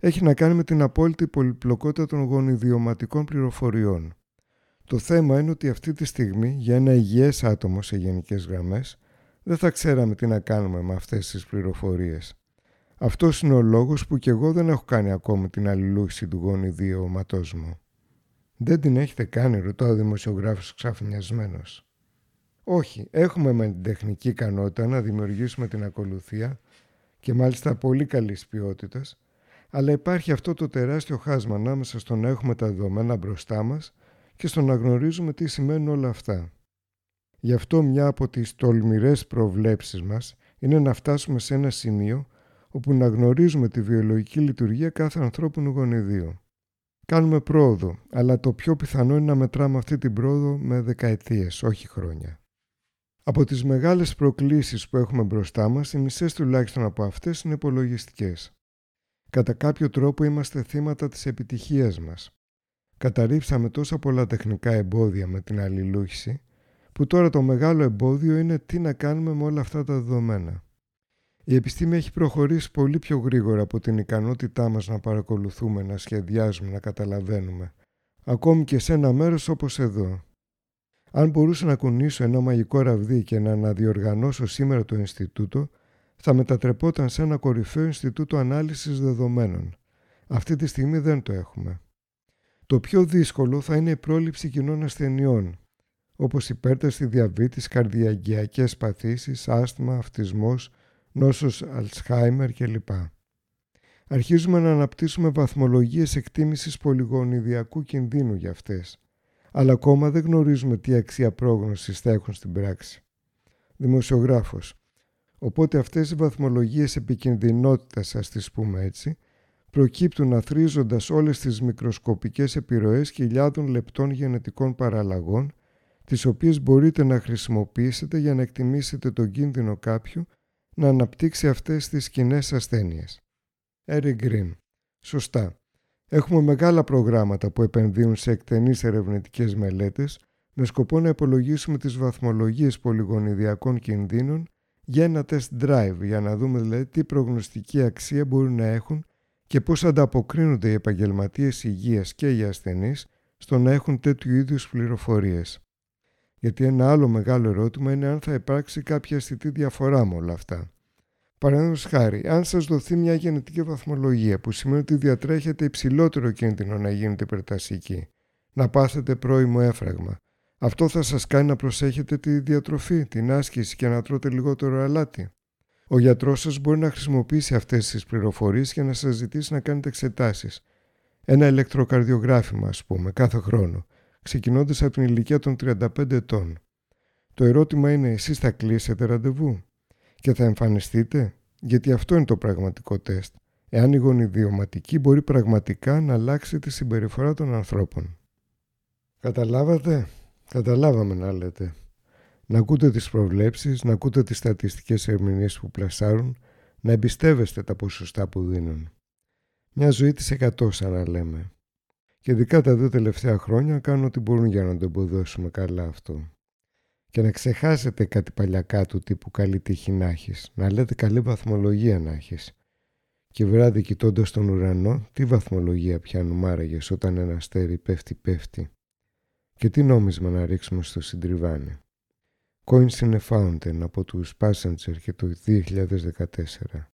Speaker 1: Έχει να κάνει με την απόλυτη πολυπλοκότητα των γονιδιωματικών πληροφοριών. Το θέμα είναι ότι αυτή τη στιγμή για ένα υγιές άτομο σε γενικές γραμμές δεν θα ξέραμε τι να κάνουμε με αυτές τις πληροφορίες. Αυτός είναι ο λόγος που κι εγώ δεν έχω κάνει ακόμη την αλληλούχηση του γονιδίωματός μου. Δεν την έχετε κάνει, ρωτά ο δημοσιογράφος ξαφνιασμένος. Όχι, έχουμε με την τεχνική ικανότητα να δημιουργήσουμε την ακολουθία και μάλιστα πολύ καλής ποιότητας, αλλά υπάρχει αυτό το τεράστιο χάσμα ανάμεσα στο να έχουμε τα δεδομένα μπροστά μας και στο να γνωρίζουμε τι σημαίνουν όλα αυτά. Γι' αυτό μια από τις τολμηρές προβλέψεις μας είναι να φτάσουμε σε ένα σημείο όπου να γνωρίζουμε τη βιολογική λειτουργία κάθε ανθρώπινου γονιδίου. Κάνουμε πρόοδο, αλλά το πιο πιθανό είναι να μετράμε αυτή την πρόοδο με δεκαετίες, όχι χρόνια. Από τις μεγάλες προκλήσεις που έχουμε μπροστά μας, οι μισές τουλάχιστον από αυτές είναι υπολογιστικές. Κατά κάποιο τρόπο είμαστε θύματα της επιτυχίας μας. Καταρρίψαμε τόσα πολλά τεχνικά εμπόδια με την αλληλούχηση, που τώρα το μεγάλο εμπόδιο είναι τι να κάνουμε με όλα αυτά τα δεδομένα. Η επιστήμη έχει προχωρήσει πολύ πιο γρήγορα από την ικανότητά μας να παρακολουθούμε, να σχεδιάζουμε, να καταλαβαίνουμε. Ακόμη και σε ένα μέρος όπως εδώ. Αν μπορούσα να κουνήσω ένα μαγικό ραβδί και να αναδιοργανώσω σήμερα το Ινστιτούτο, θα μετατρεπόταν σε ένα κορυφαίο Ινστιτούτο Ανάλυσης Δεδομένων. Αυτή τη στιγμή δεν το έχουμε. Το πιο δύσκολο θα είναι η πρόληψη κοινών ασθενειών, όπως υπέρταση διαβήτης, καρδιαγγειακές παθήσεις, άσθμα, αυτισμός, νόσος Αλσχάιμερ κλπ. Αρχίζουμε να αναπτύσσουμε βαθμολογίες εκτίμησης πολυγονιδιακού κινδύνου για αυτές, αλλά ακόμα δεν γνωρίζουμε τι αξία πρόγνωσης θα έχουν στην πράξη. Δημοσιογράφος. Οπότε αυτές οι βαθμολογίες επικινδυνότητας, ας τις πούμε έτσι, προκύπτουν αθρίζοντας όλες τις μικροσκοπικές επιρροές χιλιάδων λεπτών γενετικών παραλλαγών τις οποίες μπορείτε να χρησιμοποιήσετε για να εκτιμήσετε τον κίνδυνο κάποιου να αναπτύξει αυτές τις κοινέ ασθένειες. Eric Green. Σωστά. Έχουμε μεγάλα προγράμματα που επενδύουν σε εκτενείς ερευνητικές μελέτες με σκοπό να υπολογίσουμε τις βαθμολογίες πολυγονιδιακών κινδύνων για ένα test drive για να δούμε δηλαδή τι προγνωστική αξία μπορούν να έχουν και πώς ανταποκρίνονται οι επαγγελματίες υγείας και οι ασθενείς στο να έχουν τέτοιου είδους πληροφορίες. Γιατί ένα άλλο μεγάλο ερώτημα είναι αν θα υπάρξει κάποια αισθητή διαφορά με όλα αυτά. Παραδείγματος χάρη, αν σας δοθεί μια γενετική βαθμολογία που σημαίνει ότι διατρέχετε υψηλότερο κίνδυνο να γίνετε υπερτασικοί, να πάθετε πρώιμο έφραγμα, αυτό θα σας κάνει να προσέχετε τη διατροφή, την άσκηση και να τρώτε λιγότερο αλάτι. Ο γιατρός σας μπορεί να χρησιμοποιήσει αυτές τις πληροφορίες για να σας ζητήσει να κάνετε εξετάσεις. Ένα ηλεκτροκαρδιογράφημα, ας πούμε, κάθε χρόνο, ξεκινώντας από την ηλικία των 35 ετών. Το ερώτημα είναι εσείς θα κλείσετε ραντεβού και θα εμφανιστείτε, γιατί αυτό είναι το πραγματικό τεστ. Εάν η γονιδιωματική μπορεί πραγματικά να αλλάξει τη συμπεριφορά των ανθρώπων. Καταλάβατε, καταλάβαμε να λέτε. Να ακούτε τις προβλέψεις, να ακούτε τις στατιστικές ερμηνείες που πλασάρουν, να εμπιστεύεστε τα ποσοστά που δίνουν. Μια ζωή της εκατό σαν να λέμε. Και ειδικά τα δύο τελευταία χρόνια κάνουν ό,τι μπορούν για να το εμποδώσουμε καλά αυτό. Και να ξεχάσετε κάτι παλιακά του τύπου καλή τύχη να έχεις, να λέτε καλή βαθμολογία να έχεις. Και βράδυ κοιτώντας τον ουρανό, τι βαθμολογία πιάνουμε άραγε όταν ένα αστέρι πέφτει πέφτει. Και τι νόμισμα να ρίξουμε στο συντριβάνι. Coins in a Fountain από τους Passenger και το 2014.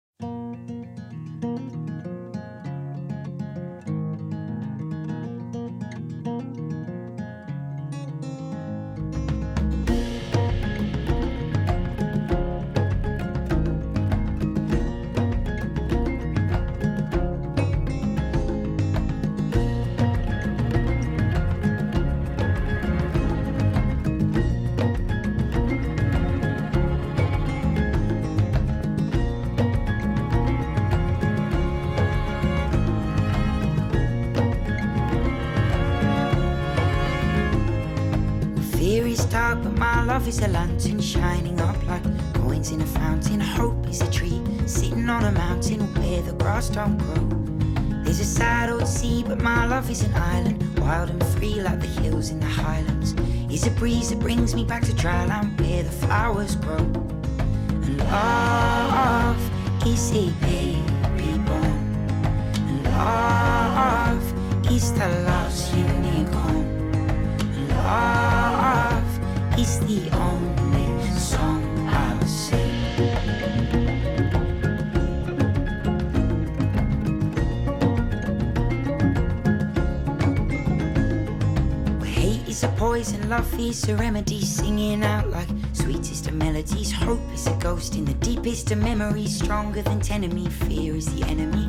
Speaker 7: Enemy. Fear is the enemy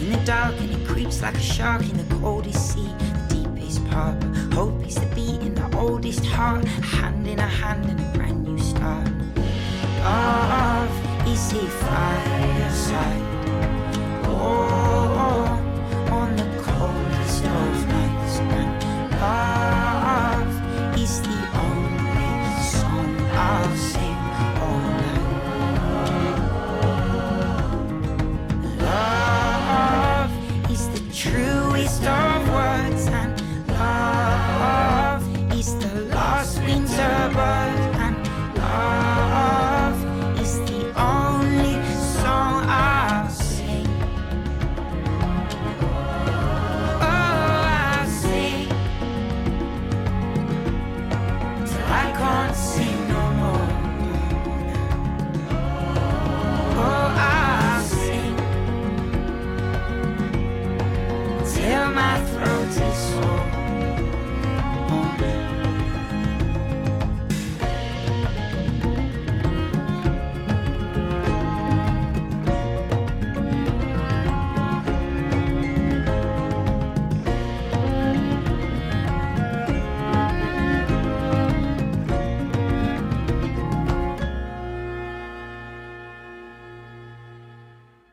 Speaker 7: in the dark, and it creeps like a shark in the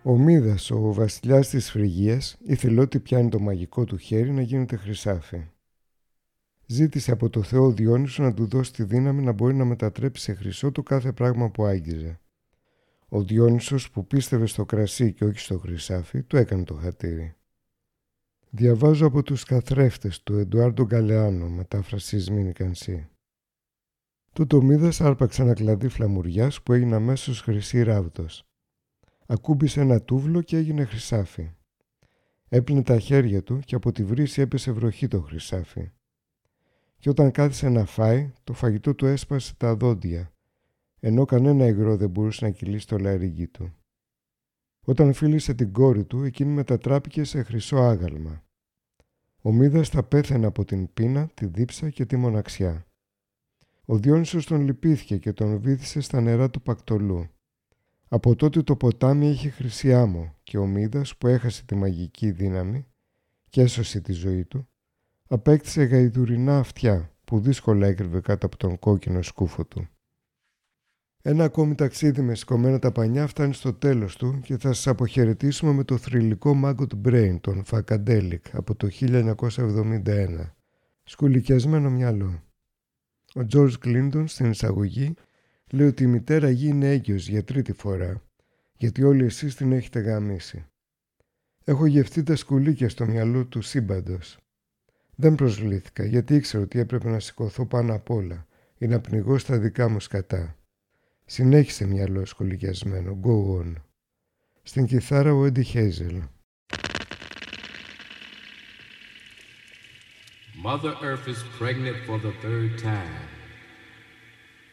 Speaker 1: Ο Μίδας, ο βασιλιάς της Φρυγίας, ήθελε ότι πιάνει το μαγικό του χέρι να γίνεται χρυσάφι. Ζήτησε από το Θεό Διόνυσο να του δώσει τη δύναμη να μπορεί να μετατρέψει σε χρυσό το κάθε πράγμα που άγγιζε. Ο Διόνυσος που πίστευε στο κρασί και όχι στο χρυσάφι του έκανε το χατήρι. Διαβάζω από τους καθρέφτες του Εντουάρντο Γκαλεάνο, μετάφραση Σμίνη Κανσί. Τούτο μίδας άρπαξε ένα κλαδί φλαμουριάς που έγινε αμέσως χρυσή ράβδος. Ακούμπησε ένα τούβλο και έγινε χρυσάφι. Έπλυνε τα χέρια του και από τη βρύση έπεσε βροχή το χρυσάφι. Και όταν κάθισε να φάει, το φαγητό του έσπασε τα δόντια, ενώ κανένα υγρό δεν μπορούσε να κυλήσει το λαρίγγι του. Όταν φίλησε την κόρη του, εκείνη μετατράπηκε σε χρυσό άγαλμα. Ο Μίδας θα πέθαινε από την πείνα, τη δίψα και τη μοναξιά. Ο Διόνυσος τον λυπήθηκε και τον βύθισε στα νερά του Πακτολού. Από τότε το ποτάμι είχε χρυσή άμμο και ο Μίδας που έχασε τη μαγική δύναμη και έσωσε τη ζωή του, απέκτησε γαϊδουρινά αυτιά που δύσκολα έκρυβε κάτω από τον κόκκινο σκούφο του. Ένα ακόμη ταξίδι με σηκωμένα τα πανιά φτάνει στο τέλος του και θα σας αποχαιρετήσουμε με το θρηλυκό Maggot Brain των Fakadelic από το 1971. Σκουλικιασμένο μυαλό. Ο George Clinton στην εισαγωγή λέει ότι η μητέρα γη είναι έγκυος για τρίτη φορά, γιατί όλοι εσείς την έχετε γαμίσει. Έχω γευτεί τα σκουλίκια στο μυαλό του σύμπαντος. Δεν προσβλήθηκα, γιατί ήξερα ότι έπρεπε να σηκωθώ πάνω απ' όλα ή να πνιγώ στα δικά μου σκατά. Συνέχισε μυαλό σκολικιασμένο. Go on. Στην κιθάρα ο Έντι Χέιζελ.
Speaker 8: Mother Earth is pregnant for the third time,